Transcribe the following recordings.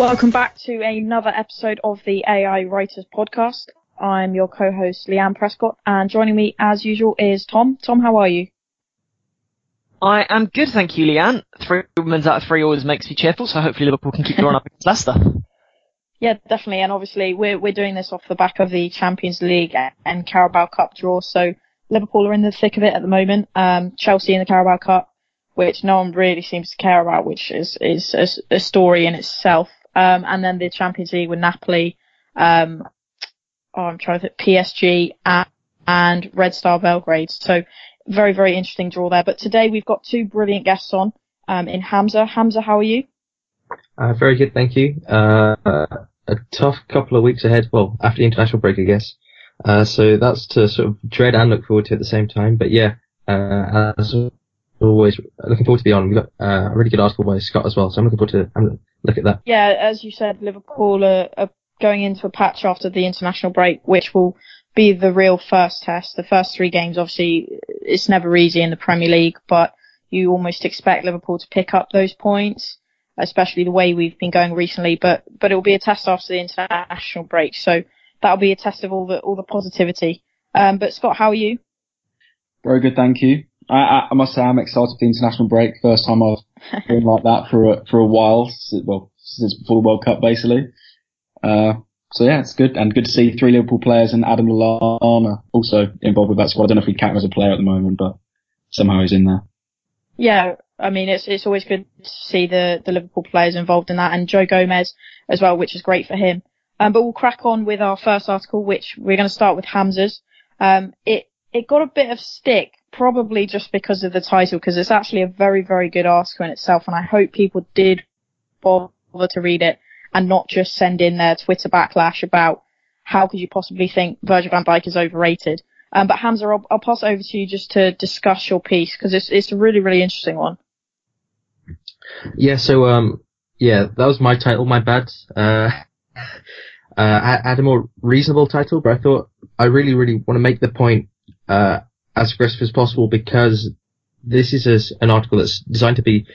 Welcome back to another episode of the AI Writers Podcast. I'm your co-host Leanne Prescott, and joining me as usual is Tom. Tom, how are you? I am good, thank you, Leanne. Three wins out of three always makes me cheerful, so hopefully Liverpool can keep run up against Leicester. Yeah, definitely, and obviously we're we're doing this off the back of the Champions League and Carabao Cup draw, so Liverpool are in the thick of it at the moment. Um, Chelsea in the Carabao Cup, which no one really seems to care about, which is is a, a story in itself. Um, and then the Champions League with Napoli, um, oh, I'm trying to think, PSG and, and Red Star Belgrade. So very, very interesting draw there. But today we've got two brilliant guests on, um, in Hamza. Hamza, how are you? Uh, very good, thank you. Uh, a tough couple of weeks ahead, well, after the international break, I guess. Uh, so that's to sort of dread and look forward to at the same time. But yeah, uh, as always, looking forward to be on. We've got uh, a really good article by Scott as well, so I'm looking forward to I'm look at that. Yeah, as you said, Liverpool are, are going into a patch after the international break, which will be the real first test. The first three games, obviously, it's never easy in the Premier League, but you almost expect Liverpool to pick up those points, especially the way we've been going recently. But but it will be a test after the international break, so that'll be a test of all the all the positivity. Um, but Scott, how are you? Very good, thank you. I, I must say I'm excited for the international break. First time I've been like that for a, for a while. Well, since before the World Cup, basically. Uh, so yeah, it's good and good to see three Liverpool players and Adam Lallana also involved with that squad. I don't know if we count him as a player at the moment, but somehow he's in there. Yeah, I mean it's it's always good to see the the Liverpool players involved in that and Joe Gomez as well, which is great for him. Um, but we'll crack on with our first article, which we're going to start with Hamza's. Um, it it got a bit of stick, probably just because of the title, because it's actually a very, very good article in itself, and I hope people did bother to read it and not just send in their Twitter backlash about how could you possibly think Virgil van Dijk is overrated. Um, but Hamza, I'll, I'll, pass it over to you just to discuss your piece because it's it's a really really interesting one. Yeah. So um yeah that was my title. My bad. Uh, uh, I had a more reasonable title, but I thought I really really want to make the point uh, as aggressive as possible because this is a, an article that's designed to be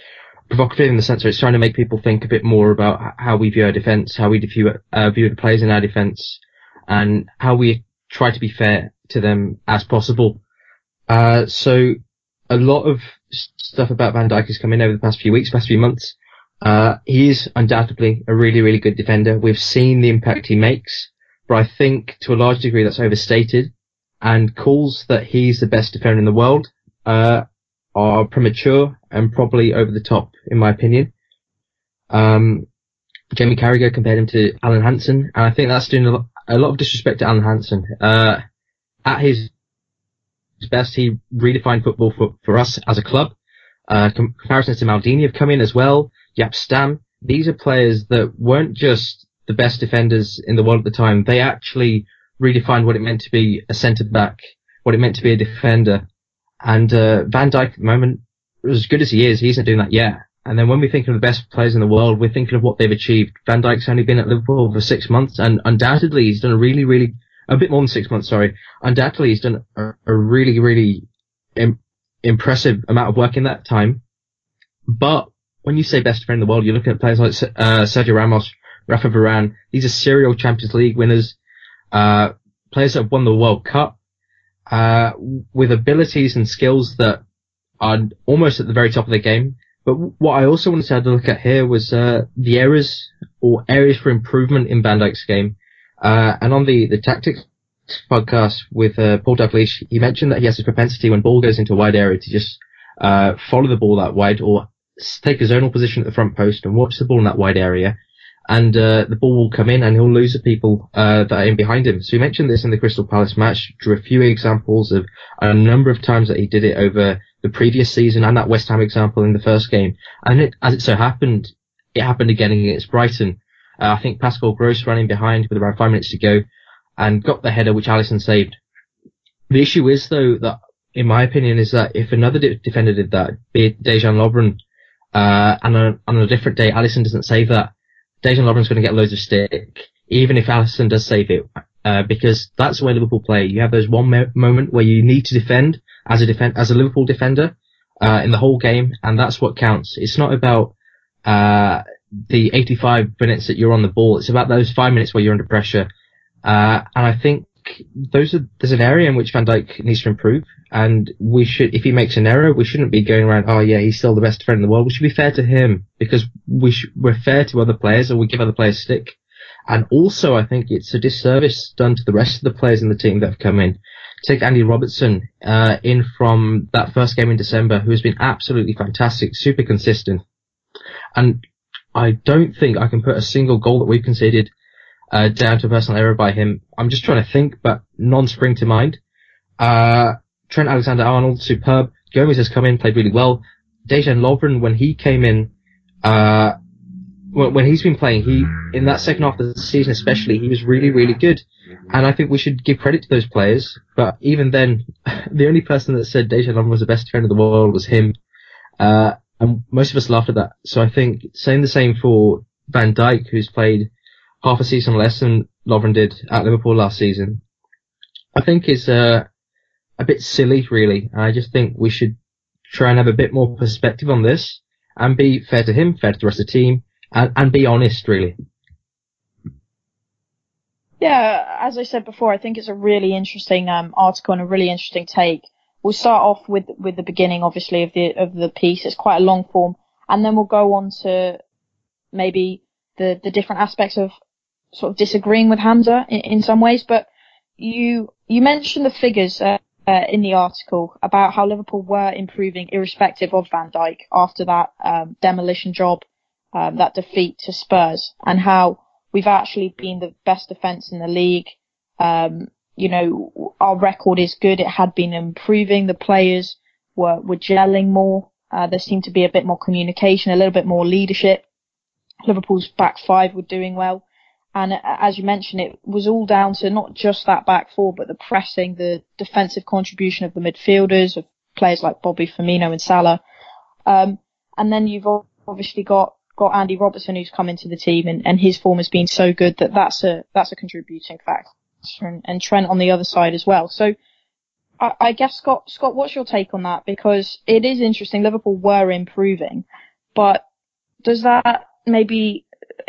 provocative in the sense that it's trying to make people think a bit more about how we view our defence, how we view, uh, view the players in our defence, and how we try to be fair to them as possible. Uh, so a lot of stuff about Van Dijk has come in over the past few weeks, past few months. Uh, he is undoubtedly a really, really good defender. We've seen the impact he makes, but I think to a large degree that's overstated and calls that he's the best defender in the world uh, are premature and probably over the top, in my opinion. Um, Jamie Carragher compared him to Alan Hansen, and I think that's doing a lot, a lot of disrespect to Alan Hansen. Uh, at his best, he redefined football for, for us as a club. Uh, comparisons to Maldini have come in as well. Jaap Stam. These are players that weren't just the best defenders in the world at the time. They actually redefined what it meant to be a centre back, what it meant to be a defender. And uh, Van Dijk at the moment, as good as he is, he isn't doing that yet. And then when we think of the best players in the world, we're thinking of what they've achieved. Van Dijk's only been at Liverpool for six months, and undoubtedly he's done a really, really, a bit more than six months, sorry. Undoubtedly he's done a, a really, really Im- impressive amount of work in that time. But when you say best defender in the world, you're looking at players like uh, Sergio Ramos, Rafa Varane. These are serial Champions League winners uh, players that have won the World Cup, uh, with abilities and skills that are almost at the very top of the game. But what I also wanted to have a look at here was uh, the errors or areas for improvement in Van Dijk's game. Uh, and on the, the tactics podcast with uh, Paul Dalglish, he mentioned that he has a propensity when ball goes into a wide area to just uh, follow the ball that wide or take a zonal position at the front post and watch the ball in that wide area and uh, the ball will come in and he'll lose the people uh, that are in behind him. So he mentioned this in the Crystal Palace match, drew a few examples of a number of times that he did it over the previous season and that West Ham example in the first game. And it, as it so happened, it happened again against Brighton. Uh, I think Pascal Gross running behind with around five minutes to go, and got the header which Alisson saved. The issue is though that, in my opinion, is that if another de- defender did that, be it Dejan Lovren, uh, and on, on a different day Alisson doesn't save that, Dejan Lovren's going to get loads of stick, even if Alisson does save it, uh, because that's the way Liverpool play. You have those one mo- moment where you need to defend as a defend as a Liverpool defender uh, in the whole game, and that's what counts. It's not about uh, the 85 minutes that you're on the ball. It's about those five minutes where you're under pressure. Uh, and I think those are, there's an area in which Van Dijk needs to improve. And we should, if he makes an error, we shouldn't be going around, oh yeah, he's still the best defender in the world. We should be fair to him because we sh- we're fair to other players and we give other players stick. And also, I think it's a disservice done to the rest of the players in the team that have come in. Take Andy Robertson uh, in from that first game in December, who has been absolutely fantastic, super consistent. And I don't think I can put a single goal that we've conceded uh, down to a personal error by him. I'm just trying to think, but none spring to mind. Uh, Trent Alexander-Arnold, superb. Gomez has come in, played really well. Dejan Lovren, when he came in, uh, when, when he's been playing, he in that second half of the season, especially, he was really, really good. And I think we should give credit to those players. But even then, the only person that said Dejan Lovren was the best defender in the world was him. Uh, and most of us laughed at that. So I think saying the same for Van Dijk, who's played half a season less than Lovren did at Liverpool last season, I think is uh, a bit silly, really. I just think we should try and have a bit more perspective on this and be fair to him, fair to the rest of the team, and, and be honest, really. Yeah, as I said before, I think it's a really interesting um, article and a really interesting take. We'll start off with with the beginning, obviously, of the of the piece. It's quite a long form, and then we'll go on to maybe the the different aspects of sort of disagreeing with Hamza in, in some ways. But you you mentioned the figures uh, uh, in the article about how Liverpool were improving irrespective of Van Dijk after that um, demolition job, um, that defeat to Spurs, and how we've actually been the best defence in the league. Um, you know, our record is good. It had been improving. The players were, were gelling more. Uh, there seemed to be a bit more communication, a little bit more leadership. Liverpool's back five were doing well. And uh, as you mentioned, it was all down to not just that back four, but the pressing, the defensive contribution of the midfielders, of players like Bobby Firmino and Salah. Um, and then you've obviously got, got Andy Robertson who's come into the team and, and his form has been so good that that's a, that's a contributing factor and, and Trent on the other side as well. So I, I guess Scott, Scott, what's your take on that? Because it is interesting. Liverpool were improving, but does that maybe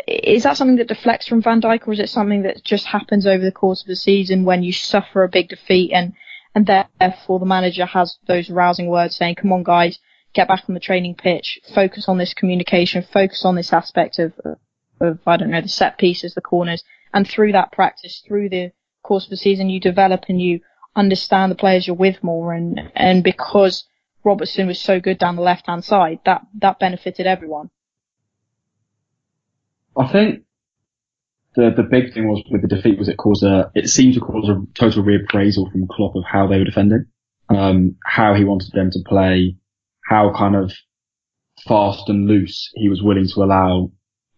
is that something that deflects from Van Dijk, or is it something that just happens over the course of the season when you suffer a big defeat and and therefore the manager has those rousing words saying, "Come on, guys, get back on the training pitch, focus on this communication, focus on this aspect of of I don't know the set pieces, the corners, and through that practice, through the course of the season, you develop and you understand the players you're with more, and and because Robertson was so good down the left hand side, that that benefited everyone. I think the the big thing was with the defeat was it caused a it seemed to cause a total reappraisal from Klopp of how they were defending, um, how he wanted them to play, how kind of fast and loose he was willing to allow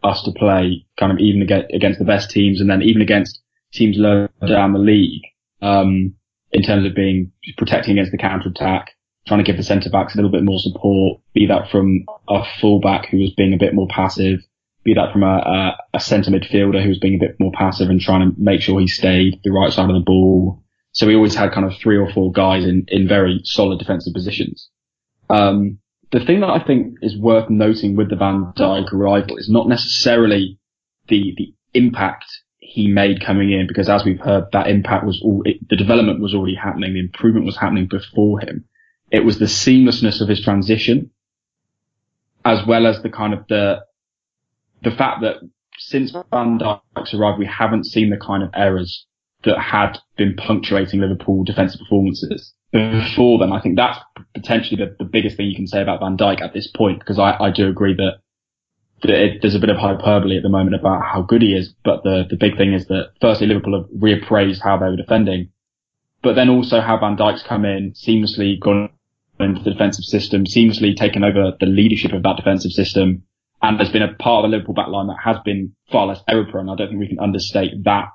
us to play, kind of even against the best teams, and then even against teams lower down the league, um, in terms of being protecting against the counter attack, trying to give the centre backs a little bit more support, be that from a fullback who was being a bit more passive, be that from a, a, a centre midfielder who was being a bit more passive and trying to make sure he stayed the right side of the ball. So we always had kind of three or four guys in, in very solid defensive positions. Um, the thing that I think is worth noting with the Van Dijk arrival is not necessarily the, the impact he made coming in because as we've heard, that impact was all, it, the development was already happening, the improvement was happening before him. It was the seamlessness of his transition as well as the kind of the, the fact that since Van Dijk's arrived, we haven't seen the kind of errors that had been punctuating Liverpool defensive performances before then. I think that's potentially the, the biggest thing you can say about Van Dijk at this point because I, I do agree that it, there's a bit of hyperbole at the moment about how good he is, but the, the big thing is that firstly Liverpool have reappraised how they were defending, but then also how Van Dijk's come in, seamlessly gone into the defensive system, seamlessly taken over the leadership of that defensive system, and there's been a part of the Liverpool backline that has been far less error prone. I don't think we can understate that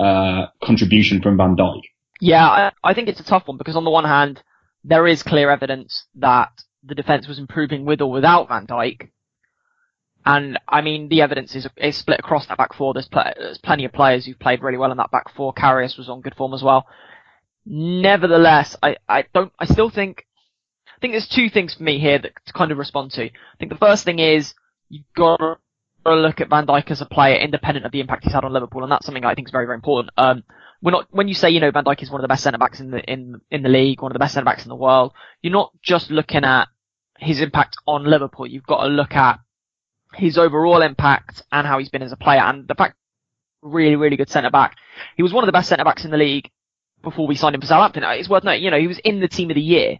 uh, contribution from Van Dijk. Yeah, I, I think it's a tough one because on the one hand, there is clear evidence that the defence was improving with or without Van Dijk. And I mean, the evidence is, is split across that back four. There's, pl- there's plenty of players who've played really well in that back four. Karius was on good form as well. Nevertheless, I, I don't, I still think, I think there's two things for me here that to kind of respond to. I think the first thing is, you've got to look at Van Dijk as a player independent of the impact he's had on Liverpool, and that's something I think is very, very important. Um, we're not, when you say, you know, Van Dijk is one of the best centre backs in the, in, in the league, one of the best centre backs in the world, you're not just looking at his impact on Liverpool. You've got to look at his overall impact and how he's been as a player and the fact really, really good centre back. He was one of the best centre backs in the league before we signed him for Southampton. It's worth noting, you know, he was in the team of the year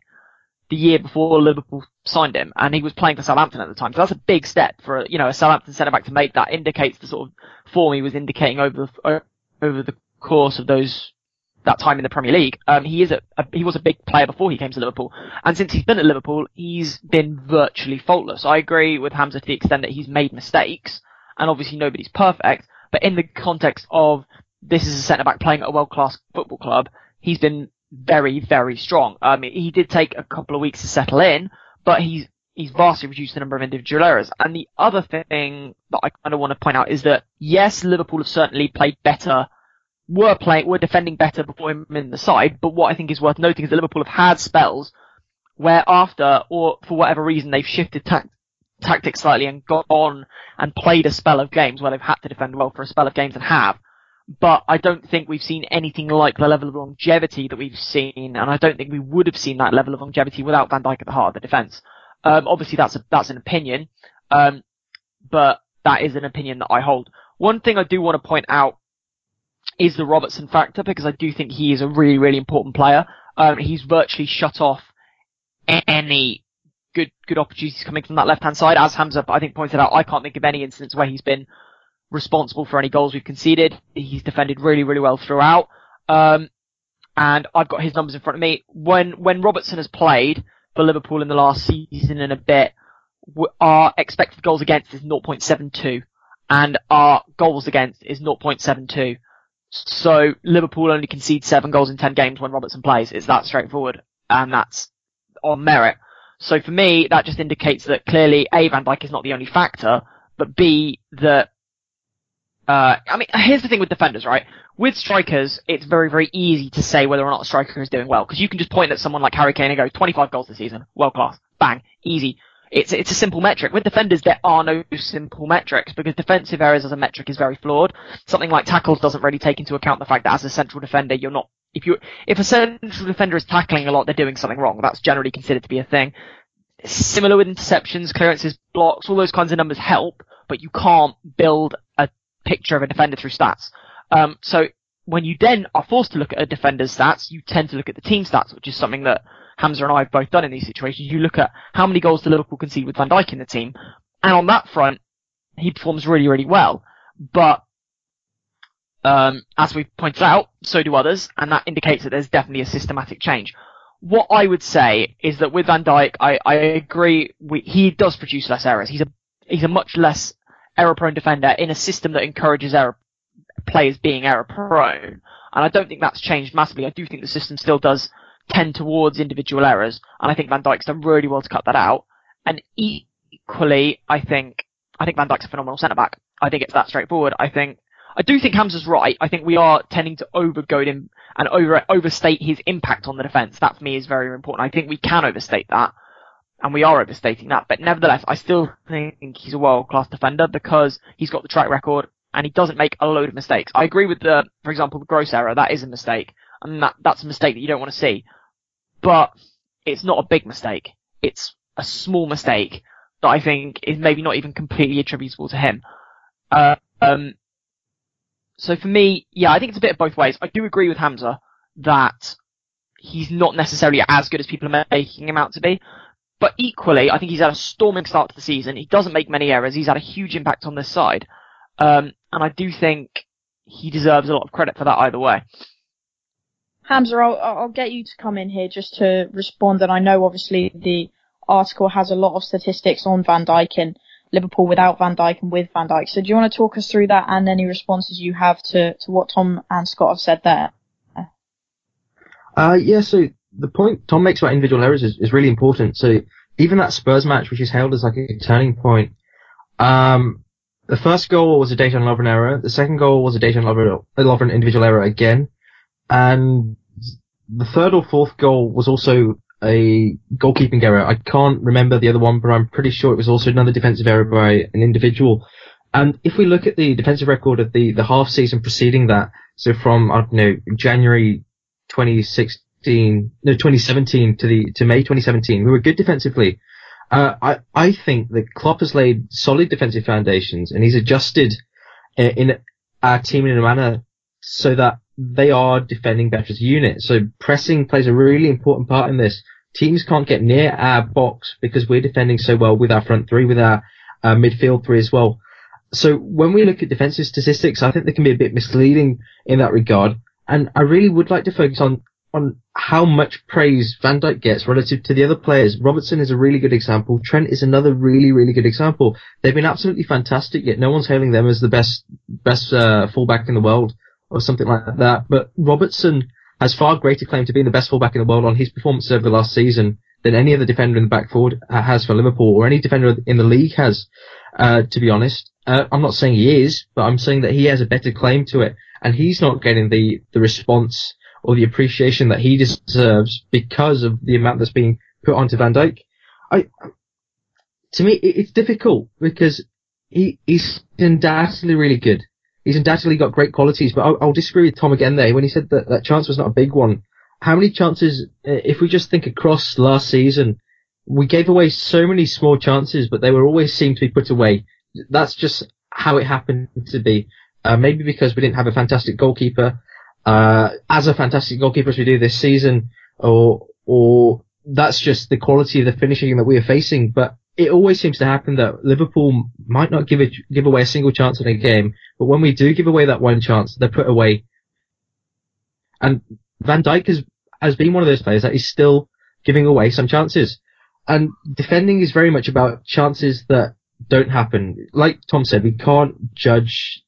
the year before Liverpool signed him and he was playing for Southampton at the time. So that's a big step for, you know, a Southampton centre back to make that indicates the sort of form he was indicating over the, over the course of those that time in the Premier League. Um, he is a, a, he was a big player before he came to Liverpool, and since he's been at Liverpool, he's been virtually faultless. I agree with Hamza to the extent that he's made mistakes, and obviously nobody's perfect. But in the context of this is a centre back playing at a world class football club, he's been very very strong. Um, he did take a couple of weeks to settle in, but he's he's vastly reduced the number of individual errors. And the other thing that I kind of want to point out is that yes, Liverpool have certainly played better were playing, were defending better before him in the side, but what I think is worth noting is that Liverpool have had spells where after, or for whatever reason, they've shifted tact- tactics slightly and got on and played a spell of games where they've had to defend well for a spell of games and have. But I don't think we've seen anything like the level of longevity that we've seen, and I don't think we would have seen that level of longevity without Van Dijk at the heart of the defence. Um, obviously that's a, that's an opinion, um, but that is an opinion that I hold. One thing I do want to point out is the Robertson factor because I do think he is a really, really important player. Um, he's virtually shut off any good, good opportunities coming from that left hand side. As Hamza, I think, pointed out, I can't think of any instance where he's been responsible for any goals we've conceded. He's defended really, really well throughout. Um, and I've got his numbers in front of me. When, when Robertson has played for Liverpool in the last season and a bit, our expected goals against is 0.72 and our goals against is 0.72. So Liverpool only concede seven goals in ten games when Robertson plays. It's that straightforward, and that's on merit. So for me, that just indicates that clearly A, Van Dijk is not the only factor, but B, that, uh, I mean, here's the thing with defenders, right? With strikers, it's very, very easy to say whether or not a striker is doing well, because you can just point at someone like Harry Kane and go, 25 goals this season, world class, bang, easy. It's, it's a simple metric. With defenders, there are no simple metrics because defensive errors as a metric is very flawed. Something like tackles doesn't really take into account the fact that as a central defender, you're not, if you, if a central defender is tackling a lot, they're doing something wrong. That's generally considered to be a thing. Similar with interceptions, clearances, blocks, all those kinds of numbers help, but you can't build a picture of a defender through stats. Um, so when you then are forced to look at a defender's stats, you tend to look at the team stats, which is something that Hamza and I have both done in these situations. You look at how many goals do Liverpool concede with Van Dijk in the team, and on that front, he performs really, really well. But um, as we've pointed out, so do others, and that indicates that there's definitely a systematic change. What I would say is that with Van Dijk, I, I agree. We, he does produce less errors. He's a he's a much less error-prone defender in a system that encourages error players being error-prone, and I don't think that's changed massively. I do think the system still does tend towards individual errors, and I think Van Dijk's done really well to cut that out. And equally, I think I think Van Dijk's a phenomenal centre back. I think it's that straightforward. I think I do think Hamza's right. I think we are tending to overgoat him and over overstate his impact on the defence. That for me is very important. I think we can overstate that, and we are overstating that. But nevertheless, I still think he's a world class defender because he's got the track record and he doesn't make a load of mistakes. I agree with the, for example, the Gross error. That is a mistake, and that that's a mistake that you don't want to see. But it's not a big mistake. It's a small mistake that I think is maybe not even completely attributable to him. Uh, um, so for me, yeah, I think it's a bit of both ways. I do agree with Hamza that he's not necessarily as good as people are making him out to be. But equally, I think he's had a storming start to the season. He doesn't make many errors. He's had a huge impact on this side. Um, and I do think he deserves a lot of credit for that either way. Hamza, I'll, I'll get you to come in here just to respond. And I know obviously the article has a lot of statistics on Van Dijk and Liverpool without Van Dijk and with Van Dijk. So do you want to talk us through that and any responses you have to, to what Tom and Scott have said there? Uh, yeah, so the point Tom makes about individual errors is, is really important. So even that Spurs match, which is hailed as like a turning point, um, the first goal was a Dejan Lovren error. The second goal was a Dejan Lovren, Lovren individual error again. And the third or fourth goal was also a goalkeeping error. I can't remember the other one, but I'm pretty sure it was also another defensive error by an individual. And if we look at the defensive record of the, the half season preceding that, so from, I don't know, January 2016, no, 2017 to the, to May 2017, we were good defensively. Uh, I, I think that Klopp has laid solid defensive foundations and he's adjusted in, in our team in a manner so that they are defending better as a unit. So pressing plays a really important part in this. Teams can't get near our box because we're defending so well with our front three, with our uh, midfield three as well. So when we look at defensive statistics, I think they can be a bit misleading in that regard. And I really would like to focus on on how much praise Van Dijk gets relative to the other players. Robertson is a really good example. Trent is another really, really good example. They've been absolutely fantastic, yet no one's hailing them as the best best uh, fullback in the world or something like that. But Robertson has far greater claim to being the best fullback in the world on his performance over the last season than any other defender in the back forward has for Liverpool or any defender in the league has, uh, to be honest. Uh, I'm not saying he is, but I'm saying that he has a better claim to it and he's not getting the, the response or the appreciation that he deserves because of the amount that's being put onto Van Dijk. I, to me, it's difficult because he, he's undoubtedly really good he's undoubtedly got great qualities, but I'll, I'll, disagree with Tom again there when he said that that chance was not a big one. How many chances, uh, if we just think across last season, we gave away so many small chances, but they were always seemed to be put away. That's just how it happened to be. Uh, maybe because we didn't have a fantastic goalkeeper, uh, as a fantastic goalkeeper as we do this season, or, or that's just the quality of the finishing that we are facing. But it always seems to happen that Liverpool might not give it, give away a single chance in a game, but when we do give away that one chance, they're put away. And Van Dijk has, has been one of those players that is still giving away some chances. And defending is very much about chances that don't happen. Like Tom said, we can't judge,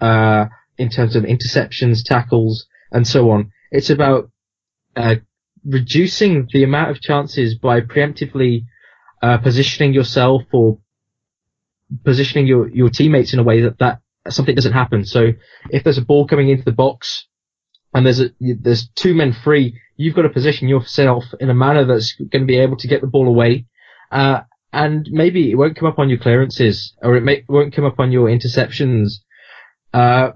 uh, in terms of interceptions, tackles, and so on. It's about, uh, reducing the amount of chances by preemptively uh, positioning yourself or positioning your, your teammates in a way that, that something doesn't happen. So if there's a ball coming into the box and there's a, there's two men free, you've got to position yourself in a manner that's going to be able to get the ball away. Uh, and maybe it won't come up on your clearances or it may, won't come up on your interceptions. Uh,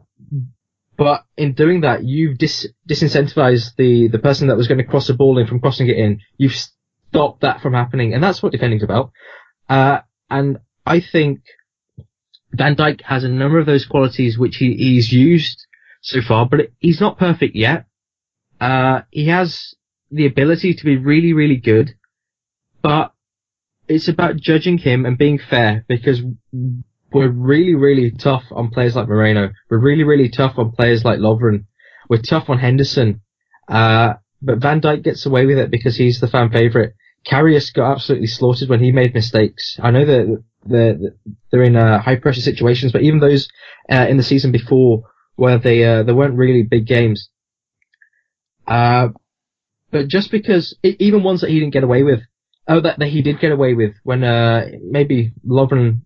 but in doing that, you've dis- disincentivized the, the person that was going to cross the ball in from crossing it in. You've stopped that from happening. And that's what defending's about. Uh, and I think Van Dijk has a number of those qualities which he, he's used so far, but he's not perfect yet. Uh, he has the ability to be really, really good, but it's about judging him and being fair because we're really, really tough on players like Moreno. We're really, really tough on players like Lovren. We're tough on Henderson. Uh, but Van Dijk gets away with it because he's the fan favourite. Karius got absolutely slaughtered when he made mistakes. I know that they're, they're in uh, high pressure situations, but even those uh, in the season before where they uh, they weren't really big games. Uh, but just because even ones that he didn't get away with, oh that, that he did get away with when uh, maybe Lovren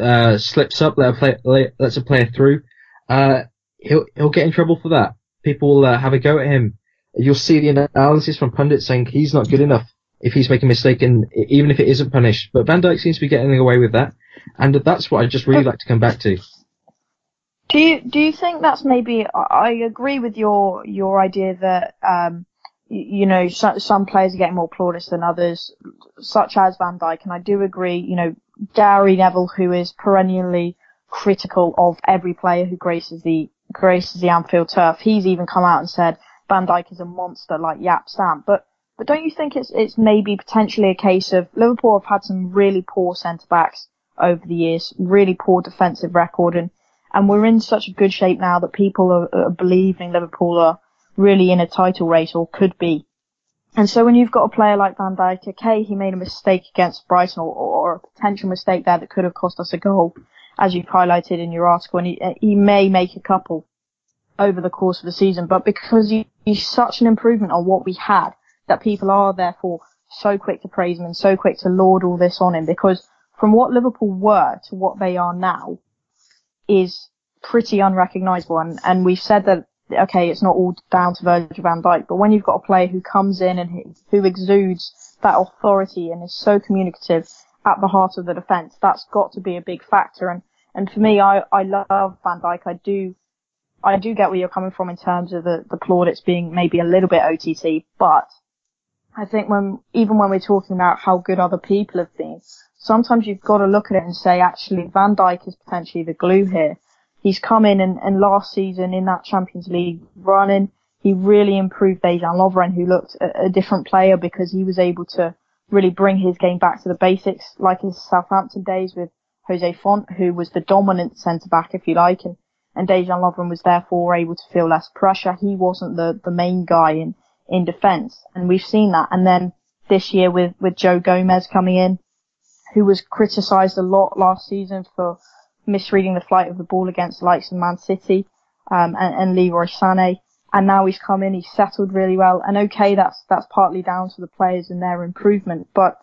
uh, slips up, let a play, lets a player through, uh, he'll he'll get in trouble for that. People will uh, have a go at him you'll see the analysis from pundits saying he's not good enough if he's making a mistake and even if it isn't punished. But Van Dijk seems to be getting away with that. And that's what I just really like to come back to. Do you, do you think that's maybe, I agree with your, your idea that, um, you know, some, players are getting more plaudits than others, such as Van Dijk, and I do agree, you know, Gary Neville, who is perennially critical of every player who graces the, graces the Anfield turf, he's even come out and said, Van Dijk is a monster like Jaap Stam. But but don't you think it's it's maybe potentially a case of Liverpool have had some really poor centre backs over the years, really poor defensive record, and and we're in such a good shape now that people are, are believing Liverpool are really in a title race or could be. And so when you've got a player like Van Dijk, okay, he made a mistake against Brighton or, or a potential mistake there that could have cost us a goal, as you've highlighted in your article, and he, uh, he may make a couple over the course of the season, but because he, he's such an improvement on what we had, that people are therefore so quick to praise him and so quick to laud all this on him, because from what Liverpool were to what they are now is pretty unrecognisable, and, and we've said that okay, it's not all down to Virgil van Dijk, but when you've got a player who comes in and who, exudes that authority and is so communicative at the heart of the defence, that's got to be a big factor. And, and for me, I, I love Van Dijk. I do, I do get where you're coming from in terms of the, the plaudits being maybe a little bit OTT, but I think when, even when we're talking about how good other people have been, sometimes you've got to look at it and say, actually, Van Dijk is potentially the glue here he's come in and, and last season in that Champions League running, he really improved Dejan Lovren, who looked a, a, different player because he was able to really bring his game back to the basics, like his Southampton days with Jose Fonte, who was the dominant centre back, if you like, and, and Dejan Lovren was therefore able to feel less pressure. He wasn't the, the main guy in, in defence, and we've seen that. And then this year with, with Joe Gomez coming in, who was criticised a lot last season for misreading the flight of the ball against the likes of Man City um, and, and Leroy Sané. And now he's come in, he's settled really well. And okay, that's that's partly down to the players and their improvement, but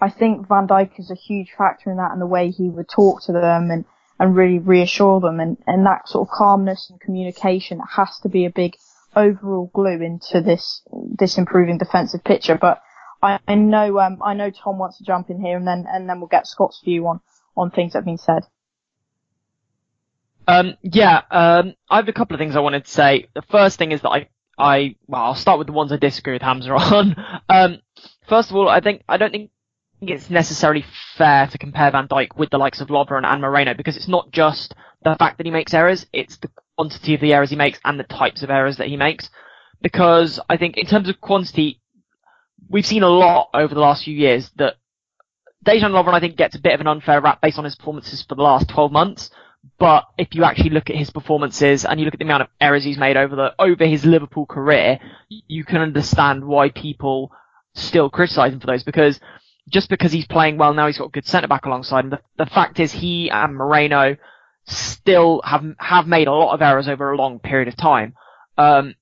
I think Van Dijk is a huge factor in that and the way he would talk to them and, and really reassure them and, and that sort of calmness and communication has to be a big overall glue into this this improving defensive picture. But I, I know um, I know Tom wants to jump in here and then and then we'll get Scott's view on on things that have been said. Um, yeah, um, I have a couple of things I wanted to say. The first thing is that I, I, well, I'll start with the ones I disagree with Hamza on. Um, first of all, I think, I don't think it's necessarily fair to compare Van Dijk with the likes of Lovren and Moreno because it's not just the fact that he makes errors, it's the quantity of the errors he makes and the types of errors that he makes. Because I think in terms of quantity, we've seen a lot over the last few years that Dejan Lovren, I think, gets a bit of an unfair rap based on his performances for the last 12 months. But if you actually look at his performances and you look at the amount of errors he's made over the over his Liverpool career, you can understand why people still criticise him for those because just because he's playing well now, he's got a good centre back alongside him. The, the fact is, he and Moreno still have have made a lot of errors over a long period of time. Um,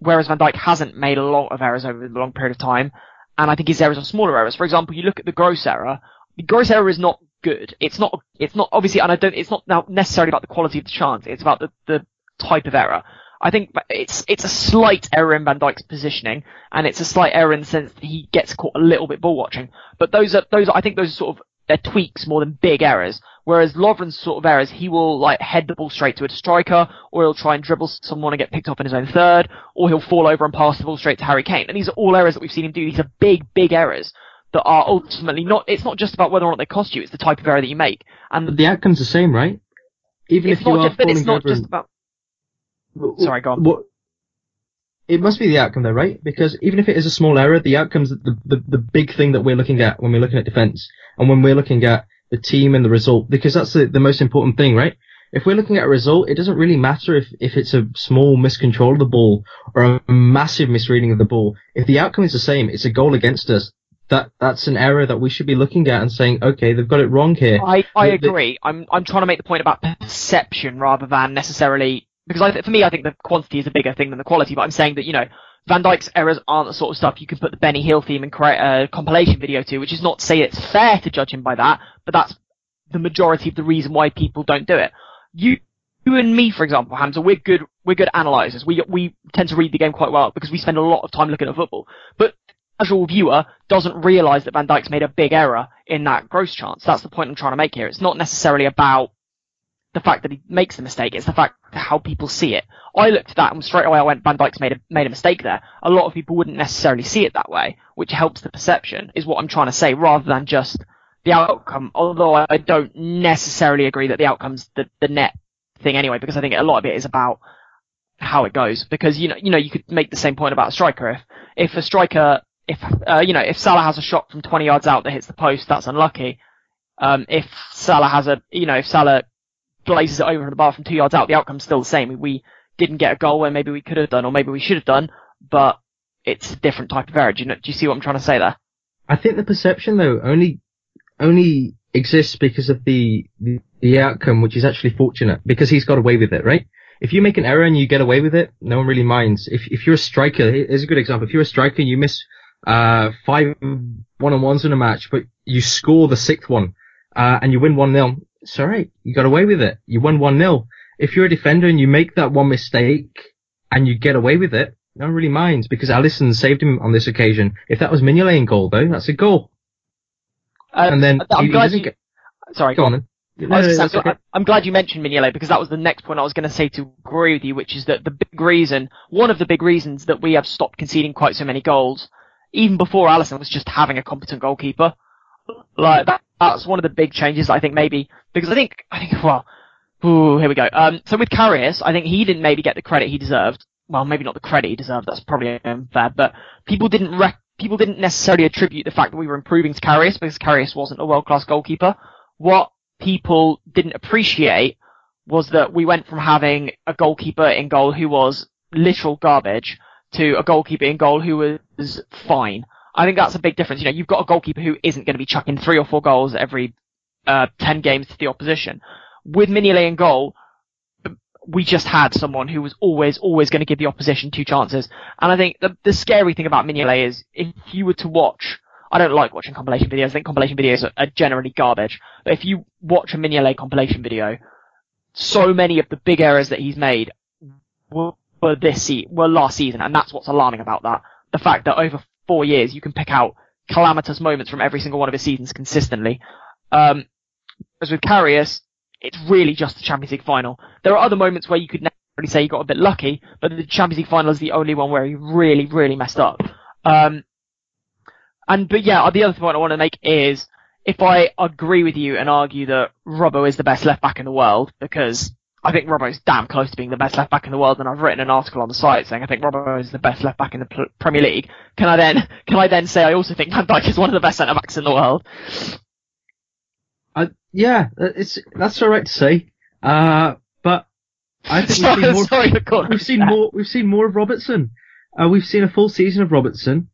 whereas Van Dijk hasn't made a lot of errors over a long period of time, and I think his errors are smaller errors. For example, you look at the Gross error. The Gross error is not good. It's not, it's not obviously, and I don't, it's not now necessarily about the quality of the chance. It's about the, the type of error. I think it's, it's a slight error in Van Dijk's positioning, and it's a slight error in the sense that he gets caught a little bit ball watching. But those are, those are, I think those are sort of, they're tweaks more than big errors. Whereas Lovren's sort of errors, he will like head the ball straight to a striker, or he'll try and dribble someone and get picked off in his own third, or he'll fall over and pass the ball straight to Harry Kane. And these are all errors that we've seen him do. These are big, big errors that are ultimately not, it's not just about whether or not they cost you, it's the type of error that you make. And but the outcome's the same, right? Even if you are just, but it's not just about, sorry, go on. What, it must be the outcome though, right? Because even if it is a small error, the outcome's the, the, the big thing that we're looking at when we're looking at defense and when we're looking at the team and the result, because that's the, the most important thing, right? If we're looking at a result, it doesn't really matter if, if it's a small miscontrol of the ball or a massive misreading of the ball. If the outcome is the same, it's a goal against us that that's an error that we should be looking at and saying, okay, they've got it wrong here. I, I the, agree. The, I'm I'm trying to make the point about perception rather than necessarily because I, for me, I think the quantity is a bigger thing than the quality. But I'm saying that you know Van Dijk's errors aren't the sort of stuff you can put the Benny Hill theme and create a compilation video to, which is not to say it's fair to judge him by that, but that's the majority of the reason why people don't do it. You, you and me, for example, Hamza, we're good, we're good analyzers. We, we tend to read the game quite well because we spend a lot of time looking at football. But casual viewer doesn't realise that Van Dijk's made a big error in that Gross chance. That's the point I'm trying to make here. It's not necessarily about the fact that he makes the mistake. It's the fact how people see it. I looked at that and straight away I went, Van Dijk's made a, made a mistake there. A lot of people wouldn't necessarily see it that way, which helps the perception, is what I'm trying to say, rather than just the outcome. Although I don't necessarily agree that the outcome's the, the net thing anyway, because I think a lot of it is about how it goes. Because, you know, you know, you could make the same point about a striker. If, if a striker if uh, you know if Salah has a shot from 20 yards out that hits the post, that's unlucky. Um, if Salah has a you know if Salah blazes it over the bar from two yards out, the outcome's still the same. We didn't get a goal where maybe we could have done, or maybe we should have done, but it's a different type of error. Do you, know, do you see what I'm trying to say there? I think the perception though only only exists because of the, the the outcome, which is actually fortunate because he's got away with it, right? If you make an error and you get away with it, no one really minds. If if you're a striker, here's a good example. If you're a striker you miss uh five one on ones in a match, but you score the sixth one, uh, and you win one 0 it's alright. You got away with it. You won one 0 If you're a defender and you make that one mistake and you get away with it, no one really minds because Alisson saved him on this occasion. If that was Mignolet in goal though, that's a goal. Uh, and then I'm he glad doesn't you, get, sorry, go on then. No, no, no, saying, okay. I'm glad you mentioned Mignolet because that was the next point I was going to say to agree with you, which is that the big reason, one of the big reasons that we have stopped conceding quite so many goals, even before Alisson was just having a competent goalkeeper. Like that, that's one of the big changes I think maybe because I think I think well, ooh, here we go. Um, so with Karius, I think he didn't maybe get the credit he deserved. Well, maybe not the credit he deserved. That's probably unfair, but people didn't rec- people didn't necessarily attribute the fact that we were improving to Karius because Karius wasn't a world class goalkeeper. What people didn't appreciate was that we went from having a goalkeeper in goal who was literal garbage to a goalkeeper in goal who was fine. I think that's a big difference. You know, you've got a goalkeeper who isn't going to be chucking three or four goals every uh, ten games to the opposition. With Mignolet in goal, we just had someone who was always, always going to give the opposition two chances. And I think the, the scary thing about Mignolet is if you were to watch, I don't like watching compilation videos. I think compilation videos are, are generally garbage. But if you watch a Mignolet compilation video, so many of the big errors that he's made were, were this se- were last season, and that's what's alarming about that. The fact that over four years you can pick out calamitous moments from every single one of his seasons consistently. Um, as with Karius, it's really just the Champions League final. There are other moments where you could necessarily say he got a bit lucky, but the Champions League final is the only one where he really, really messed up. Um, and but yeah, the other point I want to make is if I agree with you and argue that Robbo is the best left back in the world, because I think Robbo is damn close to being the best left back in the world, and I've written an article on the site saying I think Robbo is the best left back in the pl- Premier League. Can I then can I then say I also think Van Dijk is one of the best centre backs in the world? I, yeah, it's that's all right to say. Uh, but I think we've seen more. sorry, the corner. We've seen more. We've seen more of Robertson. Uh, we've seen a full season of Robertson.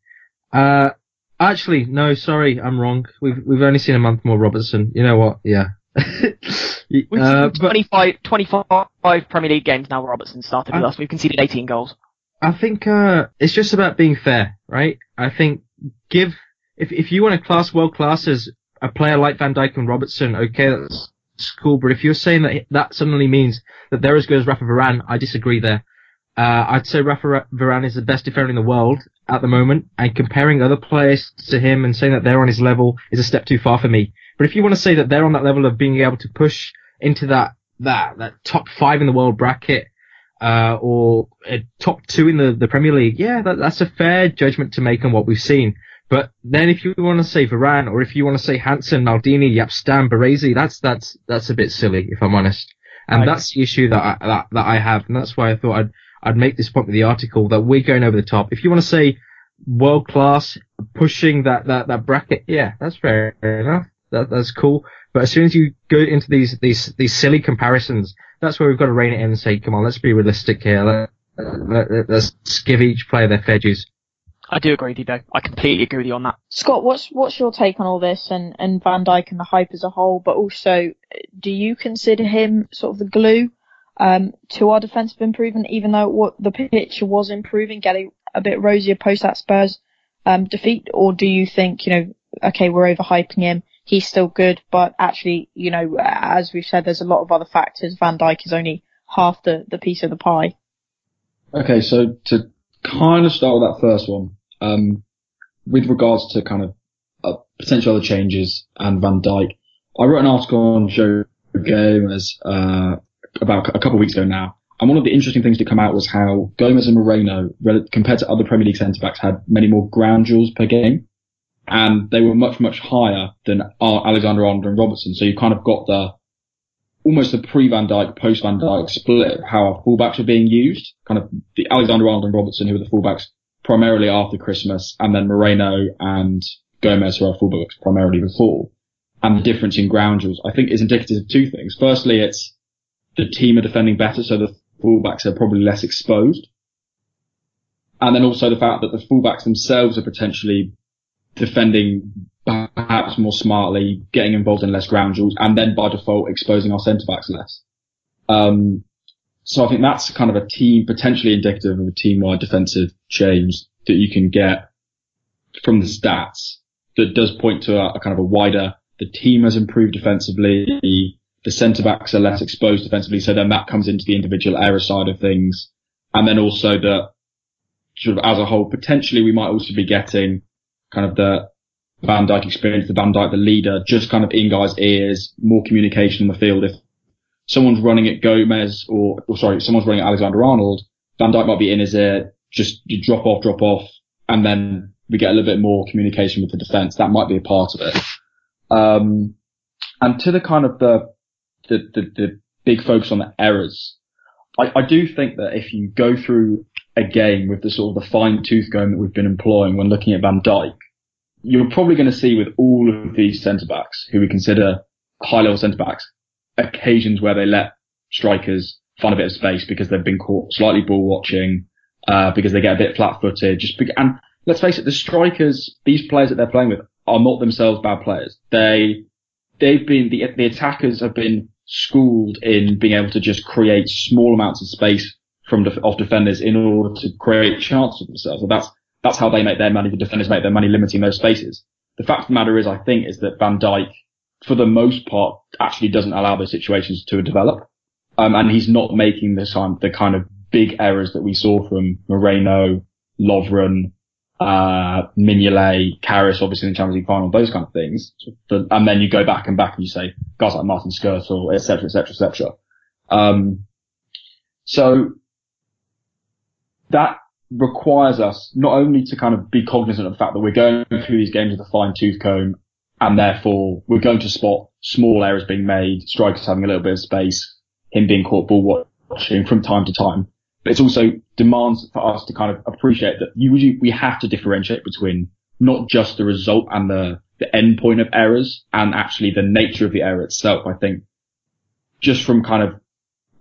Uh, actually, no, sorry, I'm wrong. We've we've only seen a month more Robertson. You know what? Yeah. We've uh, seen but 25, 25 Premier League games now. Robertson started with I- us. We've conceded 18 goals. I think uh, it's just about being fair, right? I think give if if you want to class world class as a player like Van Dijk and Robertson, okay, that's cool. But if you're saying that that suddenly means that they're as good as Rafa Varane, I disagree there. Uh, I'd say Rafa Varane is the best defender in the world at the moment, and comparing other players to him and saying that they're on his level is a step too far for me. But if you want to say that they're on that level of being able to push into that that that top five in the world bracket, uh, or uh, top two in the, the Premier League, yeah, that, that's a fair judgment to make on what we've seen. But then if you want to say Varane, or if you want to say Hansen, Maldini, Jaap Stam, Baresi, that's, that's, that's a bit silly, if I'm honest. And Right. that's the issue that I, that, that I have, and that's why I thought I'd, I'd make this point with the article that we're going over the top. If you want to say world class, pushing that, that, that bracket, yeah, that's fair enough. That, that's cool. But as soon as you go into these, these, these silly comparisons, that's where we've got to rein it in and say, come on, let's be realistic here. Let, let, let's give each player their fair dues. I do agree with you, though. I completely agree with you on that. Scott, what's what's your take on all this and, and Van Dijk and the hype as a whole? But also, do you consider him sort of the glue um, to our defensive improvement, even though what the picture was improving, getting a bit rosier post that Spurs um, defeat, or do you think you know, okay, we're overhyping him, he's still good, but actually, you know, as we've said, there's a lot of other factors. Van Dijk is only half the the piece of the pie. Okay, so to kind of start with that first one, um, with regards to kind of uh, potential other changes and Van Dijk, I wrote an article on Joe Gomez uh, about a couple of weeks ago now, and one of the interesting things to come out was how Gomez and Moreno, compared to other Premier League centre backs, had many more ground duels per game, and they were much much higher than Alexander Arnold and Robertson. So you kind of got the almost the pre Van Dijk, post Van Dijk split of how our fullbacks were being used. Kind of the Alexander Arnold and Robertson, who were the fullbacks primarily after Christmas, and then Moreno and Gomez, who are fullbacks primarily before. And the difference in ground duels, I think, is indicative of two things. Firstly, it's the team are defending better, so the fullbacks are probably less exposed. and then also the fact that the fullbacks themselves are potentially defending perhaps more smartly, getting involved in less ground duels, and then by default exposing our centre backs less. Um, so I think that's kind of a team, potentially indicative of a team-wide defensive change that you can get from the stats that does point to a, a kind of a wider, the team has improved defensively, the centre backs are less exposed defensively, so then that comes into the individual error side of things. And then also that sort of as a whole, potentially we might also be getting kind of the Van Dijk experience, the Van Dijk, the leader, just kind of in guys' ears, more communication in the field. If someone's running at Gomez or, or sorry, someone's running at Alexander Arnold, Van Dijk might be in his ear, just you drop off, drop off, and then we get a little bit more communication with the defence. That might be a part of it. Um, and to the kind of the, the, the, the big focus on the errors, I, I do think that if you go through a game with the sort of the fine tooth comb that we've been employing when looking at Van Dijk, you're probably going to see with all of these centre backs who we consider high level centre backs, occasions where they let strikers find a bit of space because they've been caught slightly ball watching, uh, because they get a bit flat footed. Just and let's face it, the strikers, these players that they're playing with are not themselves bad players. They, they've been, the, the attackers have been schooled in being able to just create small amounts of space from def- off defenders in order to create chances for themselves. And that's that's how they make their money. The defenders make their money limiting those spaces. The fact of the matter is, I think, is that Van Dijk, for the most part, actually doesn't allow those situations to develop. Um, and he's not making the the kind of big errors that we saw from Moreno, Lovren, uh, Mignolet, Karius, obviously in the Champions League final, those kind of things. And then you go back and back and you say guys like Martin Skrtel, et cetera, et cetera, et cetera. Um, so that requires us not only to kind of be cognizant of the fact that we're going through these games with a fine tooth comb and therefore we're going to spot small errors being made, strikers having a little bit of space, him being caught ball watching from time to time. But it's also demands for us to kind of appreciate that you, we have to differentiate between not just the result and the, the end point of errors and actually the nature of the error itself. I think just from kind of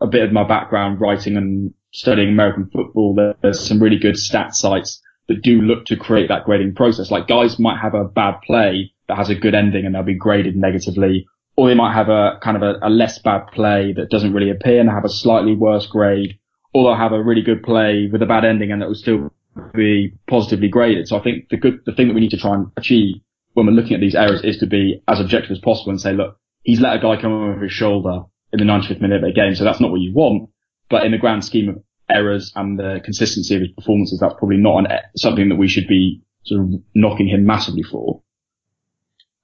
a bit of my background writing and studying American football, there's some really good stat sites that do look to create that grading process. Like guys might have a bad play that has a good ending and they'll be graded negatively, or they might have a kind of a, a less bad play that doesn't really appear and have a slightly worse grade, or they'll have a really good play with a bad ending and that will still be positively graded. So I think the good, the thing that we need to try and achieve when we're looking at these errors is to be as objective as possible and say, look, he's let a guy come over his shoulder in the 95th minute of a game, so that's not what you want. But in the grand scheme of errors and the consistency of his performances, that's probably not an, something that we should be sort of knocking him massively for.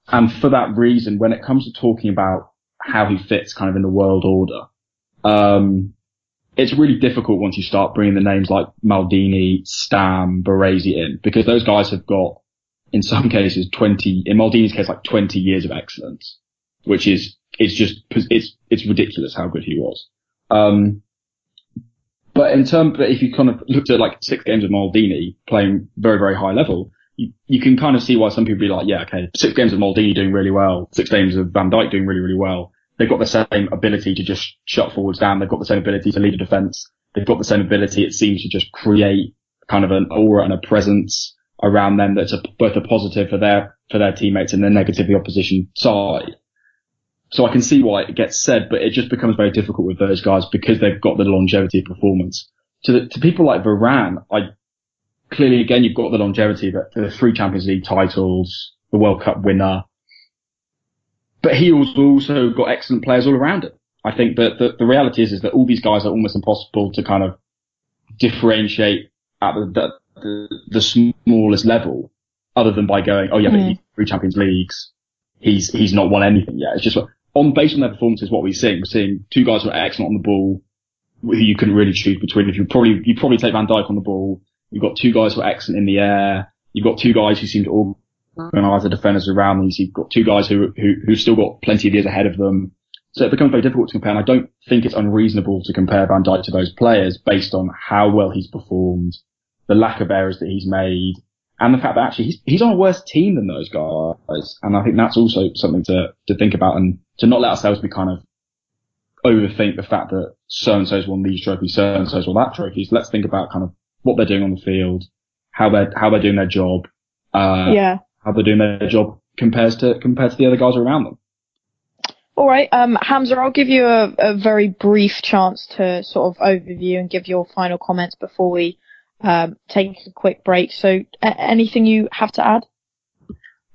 And for that reason, when it comes to talking about how he fits kind of in the world order, um, it's really difficult once you start bringing the names like Maldini, Stam, Baresi in, because those guys have got, in some cases, 20, in Maldini's case, like 20 years of excellence, which is, it's just, it's, it's ridiculous how good he was. Um, but in terms, but if you kind of looked at like six games of Maldini playing very, very high level, you, you can kind of see why some people be like, yeah, okay, six games of Maldini doing really well, six games of Van Dijk doing really, really well. They've got the same ability to just shut forwards down. They've got the same ability to lead a defense. They've got the same ability, it seems, to just create kind of an aura and a presence around them that's a, both a positive for their, for their teammates and a negative the opposition side. So I can see why it gets said, but it just becomes very difficult with those guys because they've got the longevity of performance. To the, to people like Varane, I clearly again you've got the longevity that the three Champions League titles, the World Cup winner, but he also got excellent players all around him. I think that the, the reality is is that all these guys are almost impossible to kind of differentiate at the, the, the smallest level, other than by going, oh yeah, mm. but he's three Champions Leagues, he's he's not won anything yet. It's just on based on their performances, what we're seeing, we're seeing two guys who are excellent on the ball, who you couldn't really choose between. If you probably you probably take Van Dijk on the ball, you've got two guys who are excellent in the air. You've got two guys who seem to organise the defenders around them. You've got two guys who who who've still got plenty of years ahead of them. So it becomes very difficult to compare. And I don't think it's unreasonable to compare Van Dijk to those players based on how well he's performed, the lack of errors that he's made, and the fact that actually he's, he's on a worse team than those guys. And I think that's also something to, to think about and to not let ourselves be kind of overthink the fact that so and so's won these trophies, so and so's won that trophies. Let's think about kind of what they're doing on the field, how they're how they're doing their job, uh, yeah. How they're doing their job compares to compared to the other guys around them. All right, um, Hamzah, I'll give you a, a very brief chance to sort of overview and give your final comments before we um, take a quick break. So, a- anything you have to add?